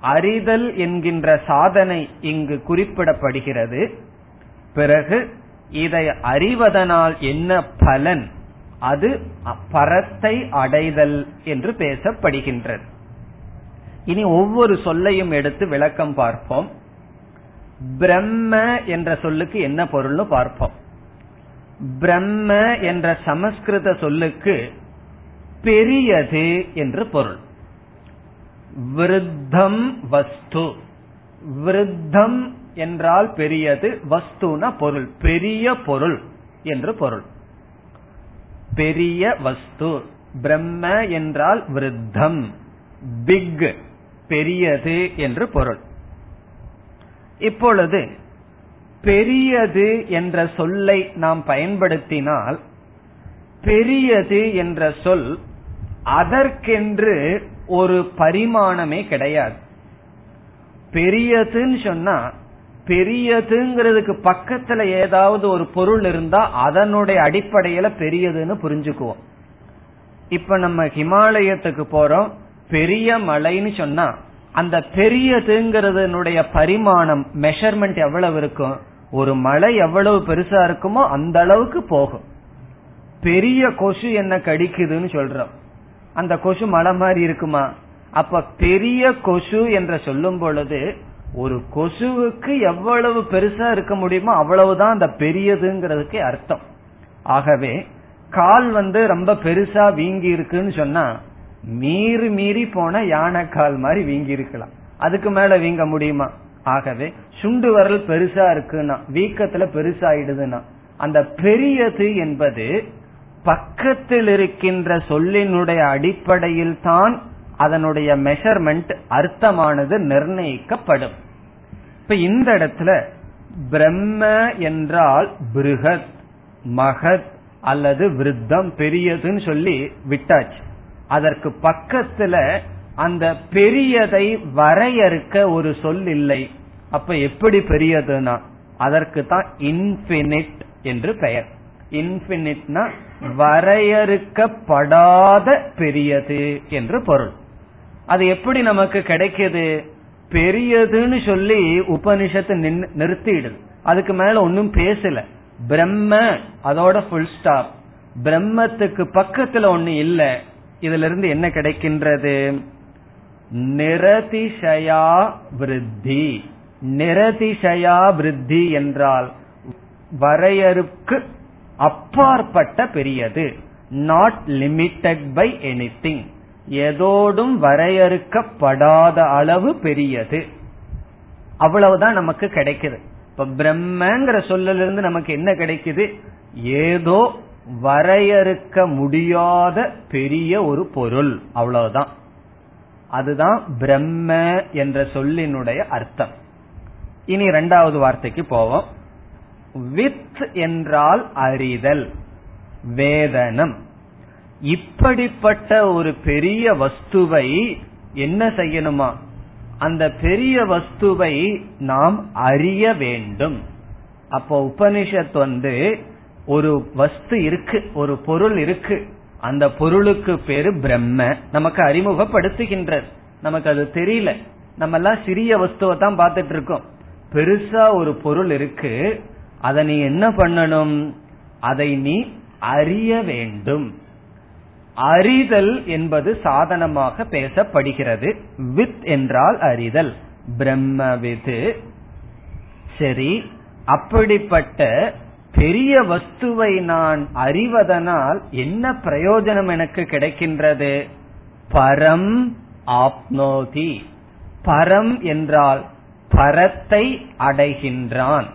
அறிதல் என்கின்ற சாதனை இங்கு குறிப்பிடப்படுகிறது. பிறகு இதை அறிவதனால் என்ன பலன்? அது பரத்தை அடைதல் என்று பேசப்படுகின்றது. இனி ஒவ்வொரு சொல்லையும் எடுத்து விளக்கம் பார்ப்போம். பிரம்ம என்ற சொல்லுக்கு என்ன பொருள்னு பார்ப்போம். பிரம்ம என்ற சமஸ்கிருத சொல்லுக்கு பெரியது என்று பொருள். விருத்தம் வஸ்து. விருத்தம் என்றால் பெரியது வஸ்துன பொருள். பெரிய பொருள் என்று பொருள். பெரிய வஸ்து. பிரம்ம என்றால் விருத்தம். பிக் பெரியது என்று பொருள். இப்பொழுது பெரியது என்ற சொல்லை நாம் பயன்படுத்தினால் பெரியது என்ற சொல் அதற்கென்று ஒரு பரிமாணமே கிடையாது. பெரியதுன்னு சொன்னா பெரியதுங்கிறதுக்கு பக்கத்துல ஏதாவது ஒரு பொருள் இருந்தா அதனுடைய அடிப்படையில பெரியதுன்னு புரிஞ்சுக்குவோம். இப்ப நம்ம ஹிமாலயத்துக்கு போறோம் பெரிய மலைன்னு சொன்னா அந்த பெரியதுங்கிறதுனுடைய பரிமாணம் மெஷர்மெண்ட் எவ்வளவு இருக்கும் ஒரு மலை எவ்வளவு பெருசா இருக்குமோ அந்த அளவுக்கு போகும். பெரிய கொசு என்ன கடிக்குதுன்னு சொல்றோம். அந்த கொசு மலை மாதிரி இருக்குமா? அப்ப பெரிய கொசு என்ற சொல்லும் பொழுது ஒரு கொசுவுக்கு எவ்வளவு பெருசா இருக்க முடியுமோ அவ்வளவுதான் அந்த பெரியதுங்கிறதுக்கு அர்த்தம். ஆகவே கால் வந்து ரொம்ப பெருசா வீங்கி இருக்குன்னு சொன்னா மீறி மீறி போன யானை கால் மாதிரி வீங்கி இருக்கலாம். அதுக்கு மேல வீங்க முடியுமா? ஆகவே சுண்டு வரல் பெருசா இருக்குன்னா வீக்கத்துல பெருசாயிடுதுன்னா அந்த பெரியது என்பது பக்கத்தில் இருக்கின்ற சொல்லினுடைய அடிப்படையில் தான் அதனுடைய மெஷர்மெண்ட் அர்த்தமானது நிர்ணயிக்கப்படும். இப்ப இந்த இடத்துல பிரம்ம என்றால் பிருகத் மகத் அல்லது விருத்தம் பெரியதுன்னு சொல்லி விட்டாச்சு. அதற்கு பக்கத்துல அந்த பெரியதை வரையறுக்க ஒரு சொல் இல்லை. அப்ப எப்படி பெரியதுன்னா அதற்கு தான் இன்பினிட் என்று பெயர். இன்பினிட்னா வரையறுக்கப்படாத பெரியது என்று பொருள். அது எப்படி நமக்கு கிடைக்கிது? பெரியதுன்னு சொல்லி உபனிஷத்து நிறுத்திடுது அதுக்கு மேல ஒன்னும் பேசல. பிரம்ம அதோட ஃபுல் ஸ்டாப் பிரம்மத்துக்கு பக்கத்துல ஒண்ணு இல்ல. இதுல இருந்து என்ன கிடைக்கின்றது? நிரதிஷயா விருத்தி. நிரதிஷயா விருத்தி என்றால் வரையறுக்கு அப்பாற்பட்ட பெரியது. நாட் லிமிட்டட் பை எனிதிங் எதோடும் வரையறுக்கப்படாத அளவு பெரியது. அவ்வளவுதான் நமக்கு கிடைக்குது. இப்ப பிரம்மங்கிற சொல்லிருந்து நமக்கு என்ன கிடைக்குது? ஏதோ வரையறுக்க முடியாத பெரிய ஒரு பொருள். அவ்வளவுதான். அதுதான் பிரம்ம என்ற சொல்லினுடைய அர்த்தம். இனி இரண்டாவது வார்த்தைக்கு போவோம். வித் என்றால் அறிதல் வேதனம். இப்படிப்பட்ட ஒரு பெரிய வஸ்துவை என்ன செய்யணுமா? அந்த பெரிய வஸ்துவை நாம் அறிய வேண்டும். அப்போ உபனிஷத் வந்து ஒரு வஸ்து இருக்கு ஒரு பொருள் இருக்கு. அந்த பொருளுக்கு பேரு பிரம்ம. நமக்கு அறிமுகப்படுத்துகின்றது நமக்கு அது தெரியல. நம்ம எல்லாம் சிறிய வஸ்துவை தான் பார்த்துட்டு இருக்கோம். பெருசா ஒரு பொருள் இருக்கு. அதை நீ என்ன பண்ணணும்? அதை நீ அறிய வேண்டும். அறிதல் என்பது சாதனமாக பேசப்படுகிறது. வித் என்றால் அறிதல். பிரம்மவிது சரி. அப்படிப்பட்ட பெரிய வஸ்துவை நான் அறிவதனால் என்ன பிரயோஜனம் எனக்கு கிடைக்கின்றது? பரம் ஆப்னோதி. பரம் என்றால் பரத்தை அடைகின்றான்.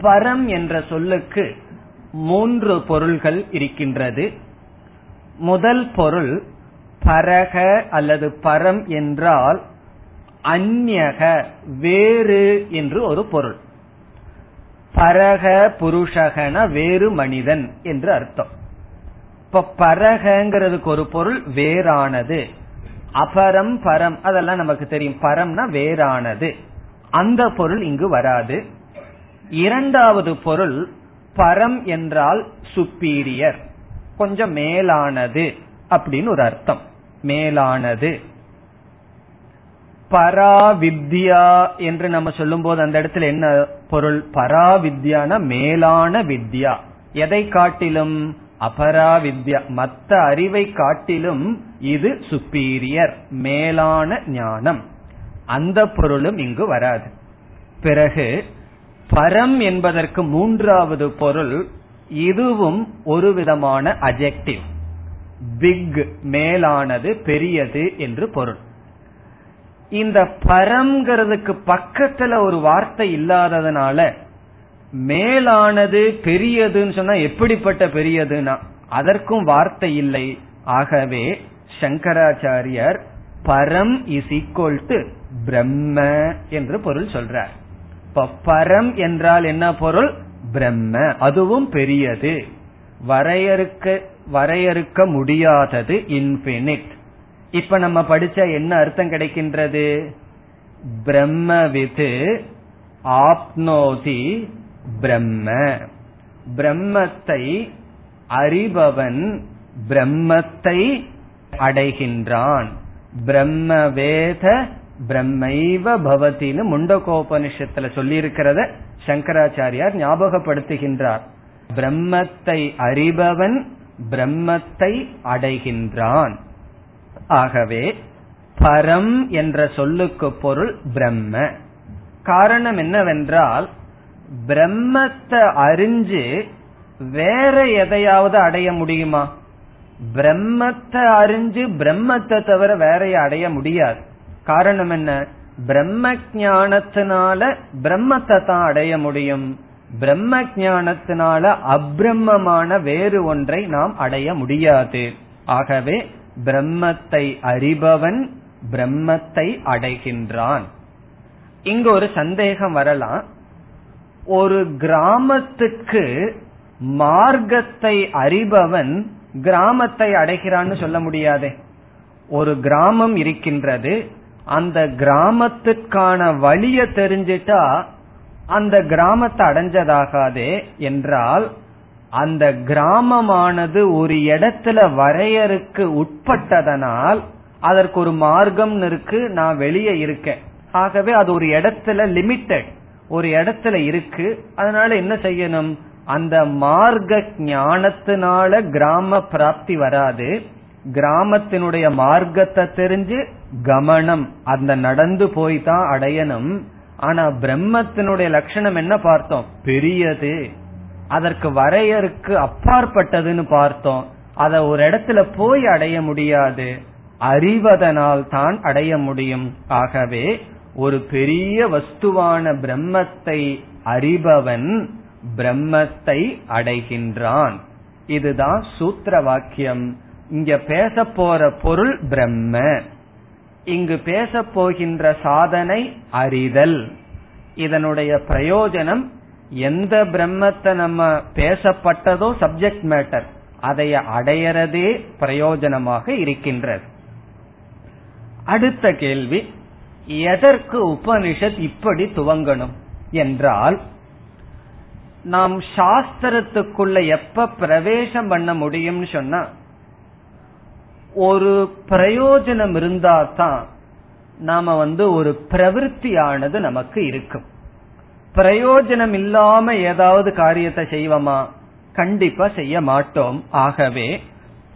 பரம் என்ற சொல்லுக்கு மூன்று பொருள்கள் இருக்கின்றது. முதல் பொருள் பரக அல்லது பரம் என்றால் அந்நக வேறு என்று ஒரு பொருள். பரக புருஷகன வேறு மனிதன் என்று அர்த்தம். இப்ப பரகங்கிறதுக்கு ஒரு பொருள் வேறானது. அபரம் பரம் அதெல்லாம் நமக்கு தெரியும். பரம்னா வேறானது. அந்த பொருள் இங்கு வராது. இரண்டாவது பொருள் பரம் என்றால் சுப்பீரியர் கொஞ்சம் மேலானது அப்படின்னு ஒரு அர்த்தம். மேலானது. பராவித்யா என்று நம்ம சொல்லும் போது அந்த இடத்துல என்ன பொருள்? பராவித்யான மேலான வித்யா. எதை காட்டிலும்? அபராவித்யா. மத்த அறிவை காட்டிலும் இது சுப்பீரியர் மேலான ஞானம். அந்த பொருளும் இங்கு வராது. பிறகு பரம் என்பதற்கு மூன்றாவது பொருள் இதுவும் ஒரு விதமான அஜெக்டிவ் பிக் மேலானது பெரியது என்று பொருள். இந்த பரம்ங்கிறதுக்கு பக்கத்துல ஒரு வார்த்தை இல்லாததுனால மேலானது பெரியதுன்னு சொன்னா எப்படிப்பட்ட பெரியதுன்னா அதற்கும் வார்த்தை இல்லை. ஆகவே சங்கராச்சாரியர் பரம் இஸ் ஈக்குவல் டு பிரம்ம என்று பொருள் சொல்றார். இப்ப பரம் என்றால் என்ன பொருள்? பிரம்ம. அதுவும் பெரியது. வரையறுக்க வரையறுக்க முடியாதது இன்பினிட் இப்ப நம்ம படிச்ச என்ன அர்த்தம் கிடைக்கின்றது? பிரம்மவிது ஆப்னோதி பிரம்ம. பிரம்மத்தை அறிபவன் பிரம்மத்தை அடைகின்றான். பிரம்மவேத பிரம்மைவ பவத்தின்னு முண்டகோபனிஷத்துல சொல்லி இருக்கிறத சங்கராச்சாரியார் ஞாபகப்படுத்துகின்றார். பிரம்மத்தை அறிபவன் பிரம்மத்தை அடைகின்றான். ஆகவே பரம் என்ற சொல்லுக்கு பொருள் பிரம்ம. காரணம் என்னவென்றால் பிரம்மத்தை அறிஞ்சு வேற எதையாவது அடைய முடியுமா? பிரம்மத்தை அறிஞ்சு பிரம்மத்தை தவிர வேறைய அடைய முடியாது. காரணம் என்ன? பிரம்ம ஜானத்தினால பிரம்மத்தை தான் அடைய முடியும். பிரம்ம ஜானத்தினால அப்பிரம்மமான வேறு ஒன்றை நாம் அடைய முடியாது. ஆகவே பிரம்மத்தை அறிபவன் பிரம்மத்தை அடைகின்றான். இங்கு ஒரு சந்தேகம் வரலாம். ஒரு கிராமத்துக்கு மார்க்கத்தை அறிபவன் கிராமத்தை அடைகிறான்னு சொல்ல முடியாதே. ஒரு கிராமம் இருக்கின்றது. அந்த கிராமத்துக்கான வழிய தெரிஞ்சிட்டா அந்த கிராமத்தை அடைஞ்சதாகாதே என்றால் அந்த கிராமமானது ஒரு இடத்துல வரையறுக்கு உட்பட்டதனால் அதற்கு ஒரு மார்க்கம் இருக்கு நான் வெளியே இருக்கேன். ஆகவே அது ஒரு இடத்துல லிமிட்டெட் ஒரு இடத்துல இருக்கு. அதனால என்ன செய்யணும்? அந்த மார்க்க ஞானத்தினால கிராம பிராப்தி வராது. கிராமத்தினுடைய மார்க்கத்தை தெரிஞ்சு கமனம் அந்த நடந்து போய் தான் அடையணும். ஆனா பிரம்மத்தினுடைய லட்சணம் என்ன பார்த்தோம்? பெரியது. அதற்கு வரையறுக்கு அப்பாற்பட்டதுன்னு பார்த்தோம். அத ஒரு இடத்துல போய் அடைய முடியாது. அறிவதனால் தான் அடைய முடியும். ஆகவே ஒரு பெரிய வஸ்துவான பிரம்மத்தை அறிபவன் பிரம்மத்தை அடைகின்றான். இதுதான் சூத்திர வாக்கியம். இங்க பேச போற பொருள் பிரம்ம. இங்கு பேச போகின்ற சாதனை அறிதல். இதனுடைய பிரயோஜனம் எந்த பிரம்மத்தை நம்ம பேசப்பட்டதோ சப்ஜெக்ட் மேட்டர் அதை அடையறதே பிரயோஜனமாக இருக்கின்றது. அடுத்த கேள்வி எதற்கு உபனிஷத் இப்படி துவங்கணும் என்றால் நாம் சாஸ்திரத்துக்குள்ள எப்ப பிரவேசம் பண்ண முடியும்னு சொன்னா ஒரு பிரயோஜனம் இருந்தா தான் நாம வந்து ஒரு பிரவிற்த்தியானது நமக்கு இருக்கும். பிரயோஜனம் இல்லாம ஏதாவது காரியத்தை செய்வோமா? கண்டிப்பா செய்ய மாட்டோம். ஆகவே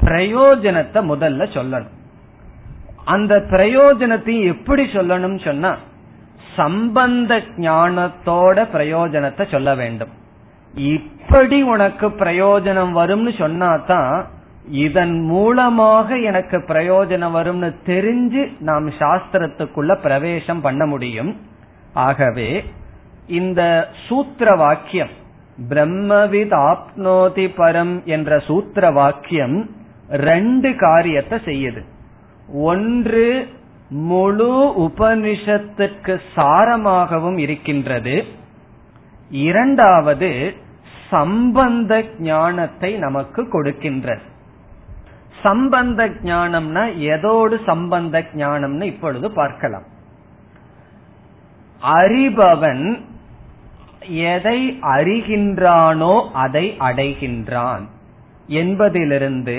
பிரயோஜனத்தை முதல்ல சொல்லணும். அந்த பிரயோஜனத்தையும் எப்படி சொல்லணும் சொன்னா சம்பந்த ஞானத்தோட பிரயோஜனத்தை சொல்ல வேண்டும். இப்படி உனக்கு பிரயோஜனம் வரும்னு சொன்னா தான் இதன் மூலமாக எனக்கு பிரயோஜனம் வரும்னு தெரிஞ்சு நாம் சாஸ்திரத்துக்குள்ள பிரவேசம் பண்ண முடியும். ஆகவே இந்த சூத்திர வாக்கியம் பிரம்மவித் ஆப்னோதி பரம் என்ற சூத்திர வாக்கியம் ரெண்டு காரியத்தை செய்யுது. ஒன்று முழு உபனிஷத்துக்கு சாரமாகவும் இருக்கின்றது. இரண்டாவது சம்பந்த ஞானத்தை நமக்கு கொடுக்கின்றது. சம்பந்த ஞானம்னா எதோடு சம்பந்த ஞானம்னு இப்பொழுது பார்க்கலாம். அறிபவன் எதை அறிகின்றானோ அதை அடைகின்றான் என்பதிலிருந்து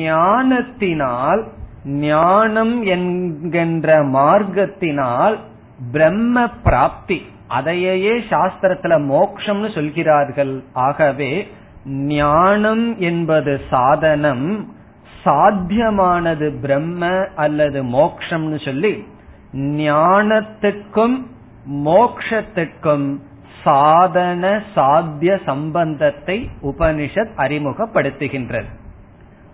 ஞானத்தினால் ஞானம் என்கின்ற மார்க்கத்தினால் பிரம்ம பிராப்தி. அதையே சாஸ்திரத்துல மோக்ஷம்னு சொல்கிறார்கள். ஆகவே ஞானம் என்பது சாதனம் சாத்தியமானது பிரம்ம அல்லது மோக்ஷம்னு சொல்லி ஞானத்துக்கும் மோக்ஷத்துக்கும் சாதன சாத்திய சம்பந்தத்தை உபனிஷத் அறிமுகப்படுத்துகின்றது.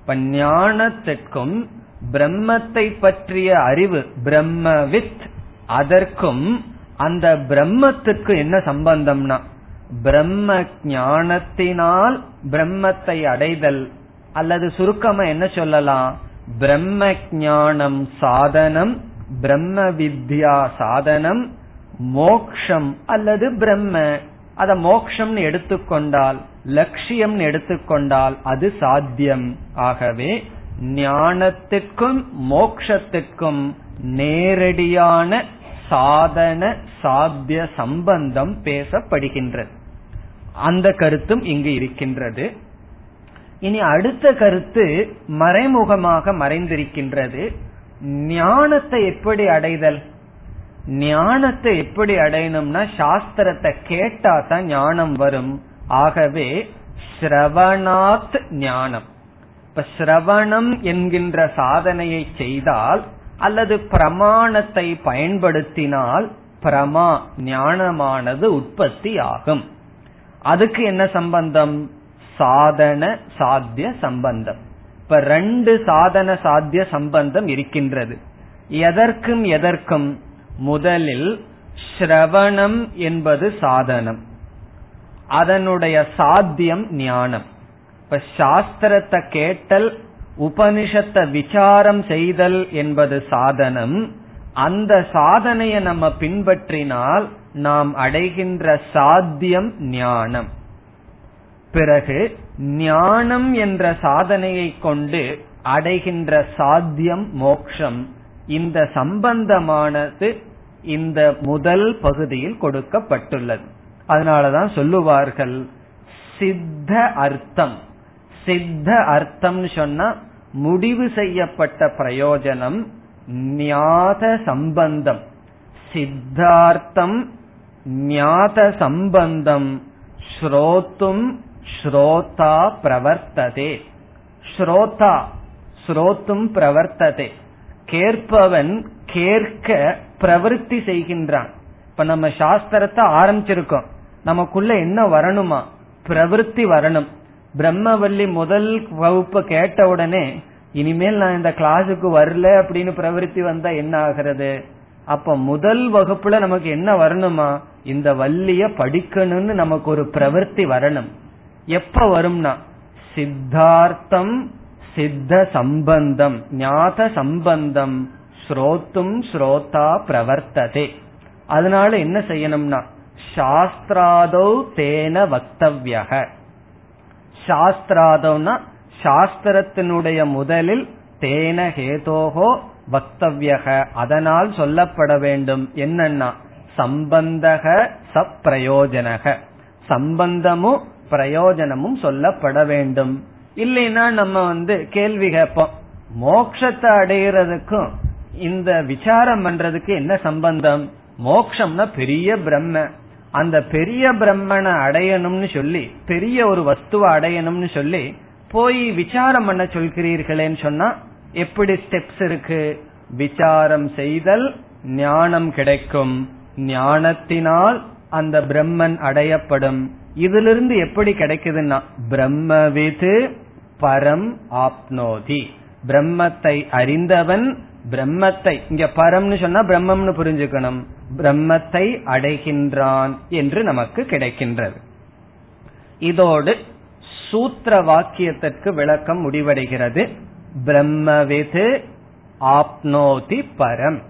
இப்ப ஞானத்திற்கும் பிரம்மத்தை பற்றிய அறிவு பிரம்மவித் அதற்கும் அந்த பிரம்மத்துக்கு என்ன சம்பந்தம்னா பிரம்ம ஞானத்தினால் பிரம்மத்தை அடைதல். அல்லது சுருக்கமா என்ன சொல்லலாம்? பிரம்ம ஞானம் சாதனம் பிரம்ம வித்யா சாதனம் மோக்ஷம் அல்லது பிரம்ம. அத மோக்ஷம்னு எடுத்துக்கொண்டால் லட்சியம் எடுத்துக்கொண்டால் அது சாத்தியம். ஆகவே ஞானத்திற்கும் மோக்ஷத்திற்கும் நேரடியான சாதன சாத்திய சம்பந்தம் பேசப்படுகின்றது. அந்த கருத்தும் இங்கு இருக்கின்றது. இனி அடுத்த கருத்து மறைமுகமாக மறைந்திருக்கின்றது. ஞானத்தை எப்படி அடைதல்? ஞானத்தை எப்படி அடையணும்னா சாஸ்திரத்தை கேட்டா தான் ஞானம் வரும். ஆகவே ஸ்ரவணாத் ஞானம். இப்ப ஸ்ரவணம் என்கின்ற சாதனையை செய்தால் அல்லது பிரமாணத்தை பயன்படுத்தினால் பிரமா ஞானமானது உற்பத்தி ஆகும் அதுக்கு என்ன சம்பந்தம்? சாதன சாத்திய சம்பந்தம். இப்ப ரெண்டு சாதன சாத்திய சம்பந்தம் இருக்கின்றது. எதற்கும் எதற்கும்? முதலில் ஸ்ரவணம் என்பது சாதனம். அதனுடைய சாத்தியம் ஞானம். இப்ப சாஸ்திரத்தை கேட்டல் உபனிஷத்தை விசாரம் செய்தல் என்பது சாதனம். அந்த சாதனையை நம்ம பின்பற்றினால் நாம் அடைகின்ற சாத்தியம் ஞானம். பிறகு ஞானம் என்ற சாதனையை கொண்டு அடைகின்ற சாத்தியம் மோக்ஷம். இந்த சம்பந்தமானது இந்த முதல் பகுதியில் கொடுக்கப்பட்டுள்ளது. அதனாலதான் சொல்லுவார்கள் சித்த அர்த்தம். சித்த அர்த்தம் சொன்னா முடிவு செய்யப்பட்ட பிரயோஜனம் ஞாத சம்பந்தம். சித்தார்த்தம் ஞாத சம்பந்தம் ஸ்ரோத்தும் ஸ்ரோதா பிரவர்த்ததே. ஸ்ரோதா ஸ்ரோத்தும் பிரவர்த்ததே. கேட்பவன் கேட்க பிரவருத்தி செய்கின்றான். இப்ப நம்ம சாஸ்திரத்தை ஆரம்பிச்சிருக்கோம். நமக்குள்ள என்ன வரணுமா? பிரவருத்தி வரணும். பிரம்மவல்லி முதல் வகுப்பு கேட்ட உடனே இனிமேல் நான் இந்த கிளாஸுக்கு வரல அப்படின்னு பிரவருத்தி வந்தா என்ன ஆகிறது? அப்ப முதல் வகுப்புல நமக்கு என்ன வரணுமா? இந்த வள்ளிய படிக்கணும்னு நமக்கு ஒரு பிரவருத்தி வரணும். எப்ப வரும்னா? சித்தார்த்தம் சித்த சம்பந்தம் ஞாத சம்பந்தம் ஸ்ரோத்தும் ஸ்ரோதா பிரவர்த்ததே. அதனால என்ன செய்யணும்னா? சாஸ்திராதோ தேன வக்தவியக. சாஸ்திராதோனா சாஸ்திரத்தினுடைய முதலில் தேன ஹேதோகோ வக்தவ்யக அதனால் சொல்லப்பட வேண்டும் என்னன்னா சம்பந்தக சப்பிரயோஜனக. சம்பந்தமும் பிரயோஜனமும் சொல்லப்பட வேண்டும். இல்லைன்னா நம்ம வந்து கேள்வி கேட்போம். மோக்ஷத்தை அடையிறதுக்கும் இந்த விசாரம் பண்றதுக்கு என்ன சம்பந்தம்? மோக்ஷம்னா பெரிய பிரம்ம. அந்த பெரிய பிரம்மனை அடையணும்னு சொல்லி பெரிய ஒரு வஸ்துவை அடையணும்னு சொல்லி போய் விசாரம் பண்ண சொல்கிறீர்களேன்னு சொன்னா எப்படி ஸ்டெப்ஸ் இருக்கு? விசாரம் செய்தல் ஞானம் கிடைக்கும். ஞானத்தினால் அந்த பிரம்மன் அடையப்படும். இதிலிருந்து எப்படி கிடைக்குதுன்னா பிரம்மவிது பரம் ஆப்னோதி. பிரம்மத்தை அறிந்தவன் பிரம்மத்தை இங்க பரம்னு சொன்னா பிரம்மம்னு புரிஞ்சுக்கணும். பிரம்மத்தை அடைகின்றான் என்று நமக்கு கிடைக்கின்றது. இதோடு சூத்திர வாக்கியத்திற்கு விளக்கம் முடிவடைகிறது. பிரம்மவிது ஆப்னோதி பரம்.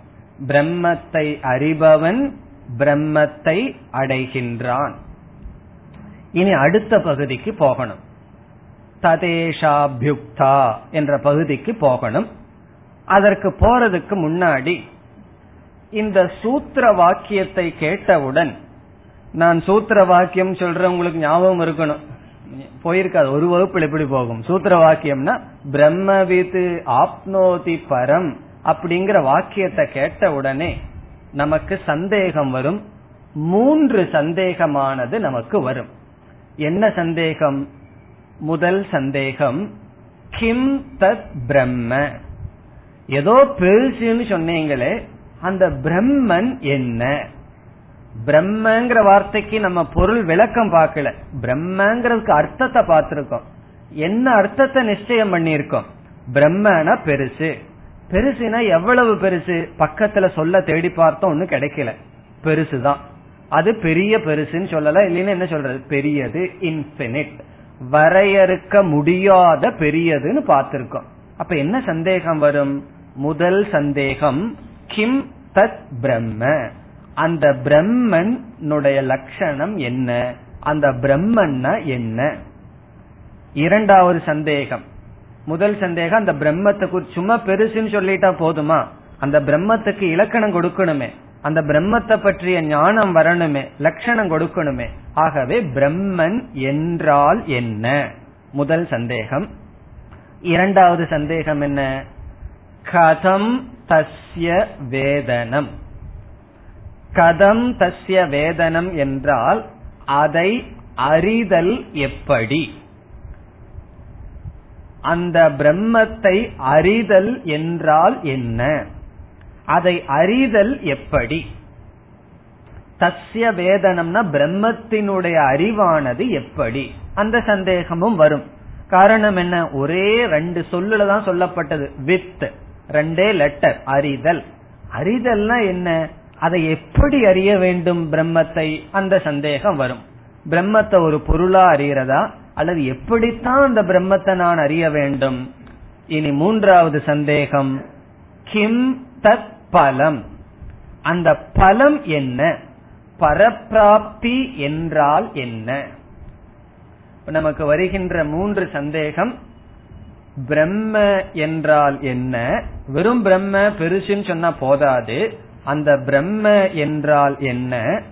பிரம்மத்தை அறிபவன் பிரம்மத்தை அடைகின்றான். இனி அடுத்த பகுதிக்கு போகணும். ததேஷாபியுக்தா என்ற பகுதிக்கு போகணும். அதற்கு போறதுக்கு முன்னாடி இந்த சூத்திர வாக்கியத்தை கேட்டவுடன் நான் சூத்திர வாக்கியம் சொல்றேன் உங்களுக்கு ஞாபகம் இருக்கணும். போயிருக்காது. ஒரு வகுப்புல எப்படி போகும்? சூத்திர வாக்கியம்னா பிரம்மவித்து ஆப்னோதி பரம் அப்படிங்கிற வாக்கியத்தை கேட்ட உடனே நமக்கு சந்தேகம் வரும். மூன்று சந்தேகமானது நமக்கு வரும். என்ன சந்தேகம்? முதல் சந்தேகம் கிம் தத் பிரம்ம? ஏதோ பெருசுன்னு சொன்னீங்களே அந்த பிரம்மன் என்ன? பிரம்மங்கிற வார்த்தைக்கு நம்ம பொருள் விளக்கம் பார்க்கல. பிரம்மங்கிறதுக்கு அர்த்தத்தை பார்த்திருக்கோம். என்ன அர்த்தத்தை நிச்சயம் பண்ணிருக்கோம் பிரம்மனா பெருசு. பெருசுனா எவ்வளவு பெருசு? பக்கத்துல சொல்ல தேடி பார்த்தோம் ஒன்னும் கிடைக்கல. பெருசுதான். அது பெரிய பெருசுன்னு சொல்லல இல்லைன்னா என்ன சொல்றது? பெரியது இன்பினிட் வரையறுக்க முடியாத பெரியதுன்னு பார்த்திருக்கோம். அப்ப என்ன சந்தேகம் வரும்? முதல் சந்தேகம் கிம் தத் பிரம்ம. அந்த பிரம்மனுடைய லட்சணம் என்ன? அந்த பிரம்மன்னா என்ன? இரண்டாவது சந்தேகம். முதல் சந்தேகம் அந்த பிரம்மத்தை சும்மா பெருசுன்னு சொல்லிட்டா போதுமா? அந்த பிரம்மத்துக்கு இலக்கணம் கொடுக்கணுமே. அந்த பிரம்மத்தை பற்றிய ஞானம் வரணுமே லட்சணம் கொடுக்கணுமே. ஆகவே பிரம்மன் என்றால் என்ன? முதல் சந்தேகம். இரண்டாவது சந்தேகம் என்ன? கதம் தஸ்ய வேதனம். கதம் தஸ்ய வேதனம் என்றால் அதை அறிதல் எப்படி? அந்த பிரம்மத்தை அறிதல் என்றால் என்ன? அதை அறிதல் எப்படி? தஸ்ய வேதனம்னா பிரம்மத்தினுடைய அறிவானது எப்படி? அந்த சந்தேகமும் வரும். காரணம் என்ன? ஒரே ரெண்டு சொல்லுல தான் சொல்லப்பட்டது. வித் ரெண்டே லெட்டர் அறிதல். அறிதல்னா என்ன? அதை எப்படி அறிய வேண்டும் பிரம்மத்தை? அந்த சந்தேகம் வரும். பிரம்மத்தை ஒரு பொருளா அறிகிறதா? அல்லது எப்படித்தான் அந்த பிரம்மத்தை நான் அறிய வேண்டும்? இனி மூன்றாவது சந்தேகம். கிம் தத் பலம். அந்த பலம் என்ன? பரப்பிராப்தி என்றால் என்ன? நமக்கு வருகின்ற மூன்று சந்தேகம். பிரம்ம என்றால் என்ன? வெறும் பிரம்ம பெருசுன்னு சொன்னா போதாது. அந்த பிரம்ம என்றால் என்ன?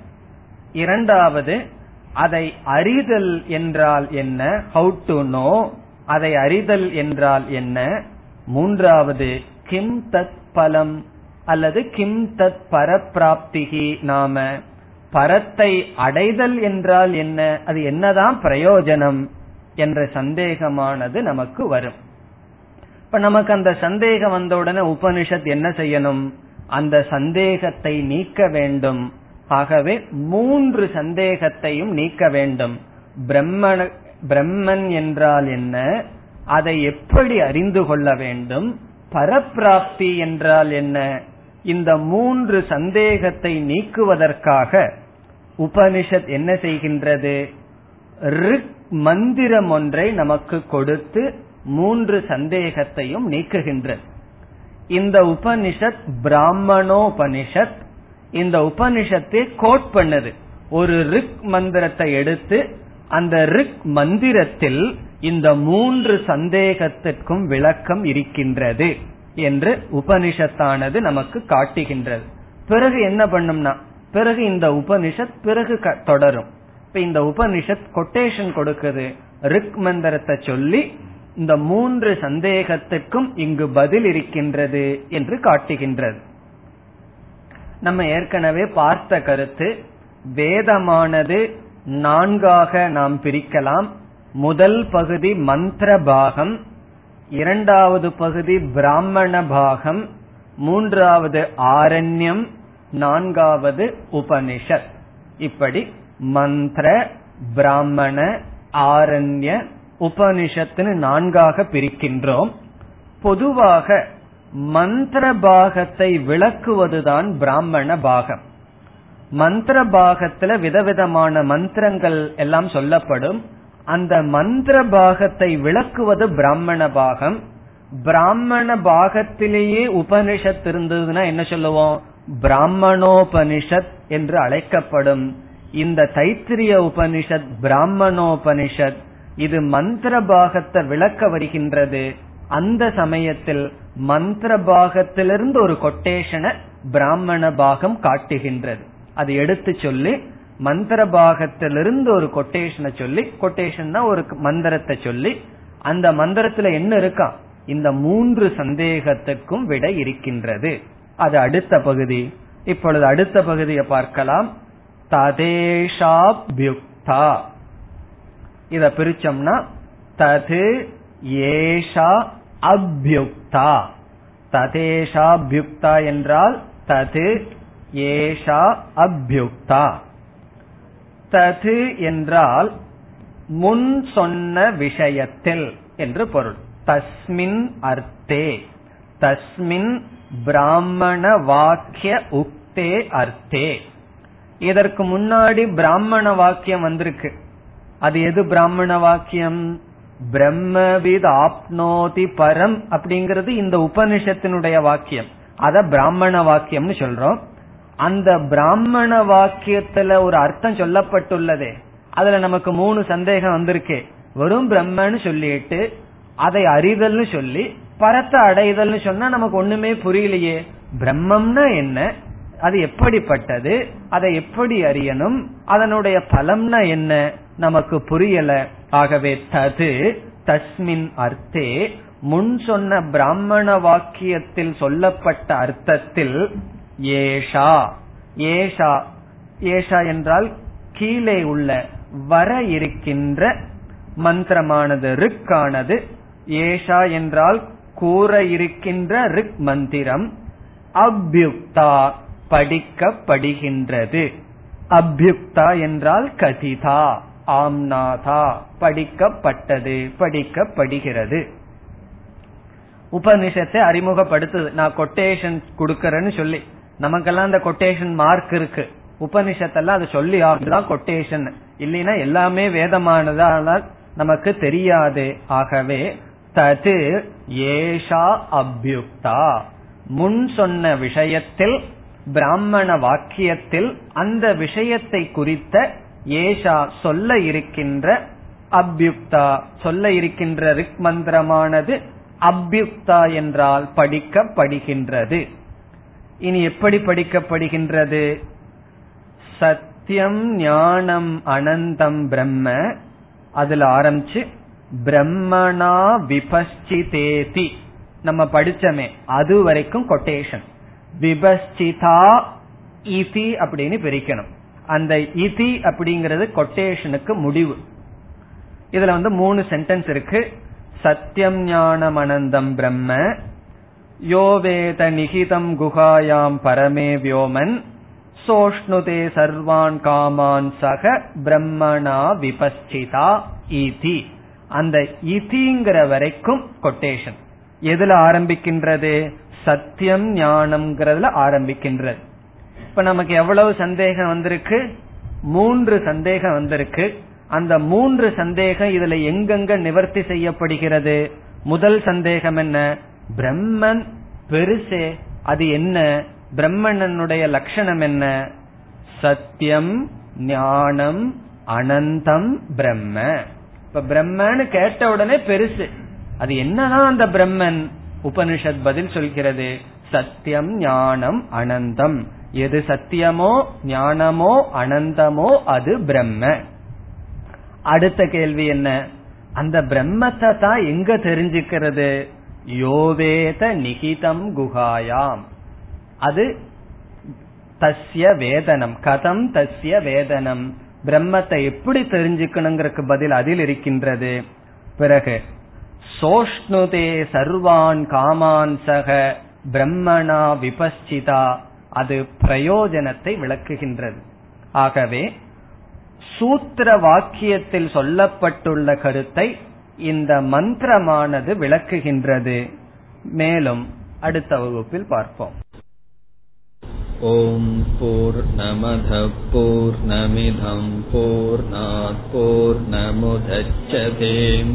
இரண்டாவது அதை அறிதல் என்றால் என்ன? ஹவு டு நோ அதை அறிதல் என்றால் என்ன? மூன்றாவது கிம் தத் பலம் அல்லது கிம் தத் பரப்பிராப்திகி நாம? பரத்தை அடைதல் என்றால் என்ன? அது என்னதான் பிரயோஜனம் என்ற சந்தேகமானது நமக்கு வரும். இப்ப நமக்கு அந்த சந்தேகம் வந்த உடனே உபனிஷத் என்ன செய்யணும்? அந்த சந்தேகத்தை நீக்க வேண்டும். ஆகவே மூன்று சந்தேகத்தையும் நீக்க வேண்டும். பிரம்மன் பிரம்மன் என்றால் என்ன? அதை எப்படி அறிந்து கொள்ள வேண்டும்? பரப்பிராப்தி என்றால் என்ன? இந்த மூன்று சந்தேகத்தை நீக்குவதற்காக உபனிஷத் என்ன செய்கின்றது? ரிக் மந்திரம் ஒன்றை நமக்கு கொடுத்து மூன்று சந்தேகத்தையும் நீக்குகின்றது. இந்த உபனிஷத் பிராமணோபனிஷத் இந்த உபனிஷத்தை கோட் பண்ணது. ஒரு ரிக் மந்திரத்தை எடுத்து அந்த ரிக் மந்திரத்தில் இந்த மூன்று சந்தேகத்திற்கும் விளக்கம் இருக்கின்றது என்று உபனிஷத்தானது நமக்கு காட்டுகின்றது. பிறகு என்ன பண்ணும்னா பிறகு இந்த உபனிஷத் பிறகு தொடரும். இப்ப இந்த உபனிஷத் கொட்டேஷன் கொடுக்குது. ரிக் மந்திரத்தை சொல்லி இந்த மூன்று சந்தேகத்துக்கும் இங்கு பதில் இருக்கின்றது என்று காட்டுகின்றது. நம்ம ஏற்கனவே பார்த்த கருத்து வேதமானது நான்காக நாம் பிரிக்கலாம். முதல் பகுதி மந்திர பாகம் இரண்டாவது பகுதி பிராமண பாகம் மூன்றாவது ஆரண்யம் நான்காவது உபனிஷத். இப்படி மந்திர பிராமண ஆரண்ய உபனிஷத்துன்னு நான்காக பிரிக்கின்றோம். பொதுவாக மந்திர பாகத்தை விளக்குவதுதான் பிராமண பாகம். மந்திர பாகத்துல விதவிதமான மந்திரங்கள் எல்லாம் சொல்லப்படும். அந்த மந்திர பாகத்தை விளக்குவது பிராமண பாகம். பிராமண பாகத்திலேயே உபனிஷத் இருந்ததுன்னா என்ன சொல்லுவோம்? பிராமணோபனிஷத் என்று அழைக்கப்படும். இந்த தைத்திரிய உபனிஷத் பிராமணோபனிஷத் இது மந்திர பாகத்தை விளக்க வருகின்றது. அந்த சமயத்தில் மந்திர பாகத்திலிருந்து ஒரு கொட்டேஷனை பிராமண பாகம் காட்டுகின்றது. அது எடுத்து சொல்லி மந்திர பாகத்திலிருந்து ஒரு கொட்டேஷனை சொல்லி கொட்டேஷன் ஒரு மந்திரத்தை சொல்லி அந்த மந்திரத்துல என்ன இருக்கா? இந்த மூன்று சந்தேகத்துக்கும் விட இருக்கின்றது. அது அடுத்த பகுதி. இப்பொழுது அடுத்த பகுதியை பார்க்கலாம். ததேஷாபியுக்தா. இத பிரிச்சோம்னா தது ஏஷா அபியுக்தா. ததேஷாபியுக்தா என்றால் தது ஏஷா அபியுக்தா. தது என்றால் முன் சொன்ன விஷயத்தில் என்று பொருள். தஸ்மின் அர்த்தே. தஸ்மின் பிராமண வாக்கிய உக்தே அர்த்தே. இதற்கு முன்னாடி பிராமண வாக்கியம் வந்திருக்கு. அது எது பிராமண வாக்கியம்? பிரம்மவித் ஆப்னோதி பரம் அப்படிங்கிறது இந்த உபனிஷத்தினுடைய வாக்கியம். அத பிராமண வாக்கியம்னு சொல்றோம். அந்த பிராமண வாக்கியத்துல ஒரு அர்த்தம் சொல்லப்பட்டுள்ளதே. அதுல நமக்கு மூணு சந்தேகம் வந்திருக்கு. வெறும் பிரம்மன்னு சொல்லிட்டு அதை அறிதல்னு சொல்லி பரத்தை அடைதல்னு சொன்னா நமக்கு ஒண்ணுமே புரியலையே. பிரம்மம்னா என்ன? அது எப்படிப்பட்டது? அதை எப்படி அறியணும்? அதனுடைய பலம்னா என்ன? நமக்கு புரியல. ஆகவே தது தஸ்மின் அர்த்தே முன் சொன்ன பிராமண வாக்கியத்தில் சொல்லப்பட்ட அர்த்தத்தில் ஏஷா. ஏஷா ஏஷா என்றால் கீழே உள்ள வர இருக்கின்ற மந்திரமானது ரிக்கானது. ஏஷா என்றால் கூற இருக்கின்ற ரிக் மந்திரம். அபியுக்தா படிக்கப்படுகின்றது. அபியுக்தா என்றால் கதிதா. ஆம்நாதா படிக்கப்பட்டது படிக்கப்படுகிறது. உபனிஷத்தை அறிமுகப்படுத்துது. நான் கொட்டேஷன் கொடுக்கறேன்னு சொல்லி. நமக்கெல்லாம் அந்த கொட்டேஷன் மார்க் இருக்கு. உபனிஷத்தெல்லாம் அது சொல்லி ஆகுதுதான் கொட்டேஷன் இல்லைன்னா எல்லாமே வேதமானதால் நமக்கு தெரியாது. ஆகவே தது ஏஷா அபியுக்தா. முன் சொன்ன விஷயத்தில் பிராமண வாக்கியத்தில் அந்த விஷயத்தை குறித்த ஏஷா சொல்ல இருக்கின்ற அபியுக்தா சொல்ல இருக்கின்ற ரிக் மந்திரமானது அபியுக்தா என்றால் படிக்கப்படுகின்றது. இனி எப்படி படிக்கப்படுகின்றது? சத்தியம் ஞானம் அனந்தம் பிரம்ம அதுல ஆரம்பிச்சு பிரம்மணா விபஸ்சிதேதி நம்ம படிச்சமே அது வரைக்கும் கொட்டேஷன் விபஸ்சிதா இதி அப்படின்னு பிரிக்கணும். அந்த இதி அப்படிங்கிறது கொட்டேஷனுக்கு முடிவு. இதுல வந்து மூணு சென்டென்ஸ் இருக்கு. சத்தியம் ஞானம் அனந்தம் பிரம்ம யோவேத நிகிதம் குகாயாம் பரமே வியோமன் சோஷ்ணுதே சர்வான் காமான் சக பிரம்மணா விபஸ்சிதா இதி. அந்த இதிங்கிற வரைக்கும் கொட்டேஷன் எதுல ஆரம்பிக்கின்றது? சத்தியம் ஞானம்ங்கிறதுல ஆரம்பிக்கின்றது. இப்ப நமக்கு எவ்வளவு சந்தேகம் வந்திருக்கு? மூன்று சந்தேகம் வந்திருக்கு. அந்த மூன்று சந்தேகம் இதுல எங்கெங்க நிவர்த்தி செய்யப்படுகிறது? முதல் சந்தேகம் என்ன? பிரம்மன் பெருசே அது என்ன? பிரம்மணனுடைய லட்சணம் என்ன? சத்தியம் ஞானம் அனந்தம் பிரம்ம. இப்ப பிரம்மன்னு கேட்ட உடனே பெருசு. அது என்னதான் அந்த பிரம்மன் உபனிஷத் பதில் சொல்கிறது? சத்தியம் ஞானம் அனந்தம். எது சத்தியமோ ஞானமோ அனந்தமோ அது பிரம்ம. அடுத்த கேள்வி என்ன? அந்த பிரம்மத்தை தான் எங்க தெரிஞ்சுக்கிறது? யோவேத நிகிதம் குகாயாம் அது தஸ்ய வேதனம் கதம் தஸ்ய வேதனம். பிரம்மத்தை எப்படி தெரிஞ்சுக்கணுங்கிறதுக்கு பதில் அதில் இருக்கின்றது. பிறகு சோஷ்ணுதே சர்வான் காமான் சக பிரம்மணா விபஸ்சிதா. அது பிரயோஜனத்தை விளக்குகின்றது. ஆகவே சூத்திர வாக்கியத்தில் சொல்லப்பட்டுள்ள கருத்தை இந்த மந்திரமானது விளக்குகின்றது. மேலும் அடுத்த வகுப்பில் பார்ப்போம். ஓம் போர் நமத போர் நமிதம் போர் போர் நமுதச்சதேம்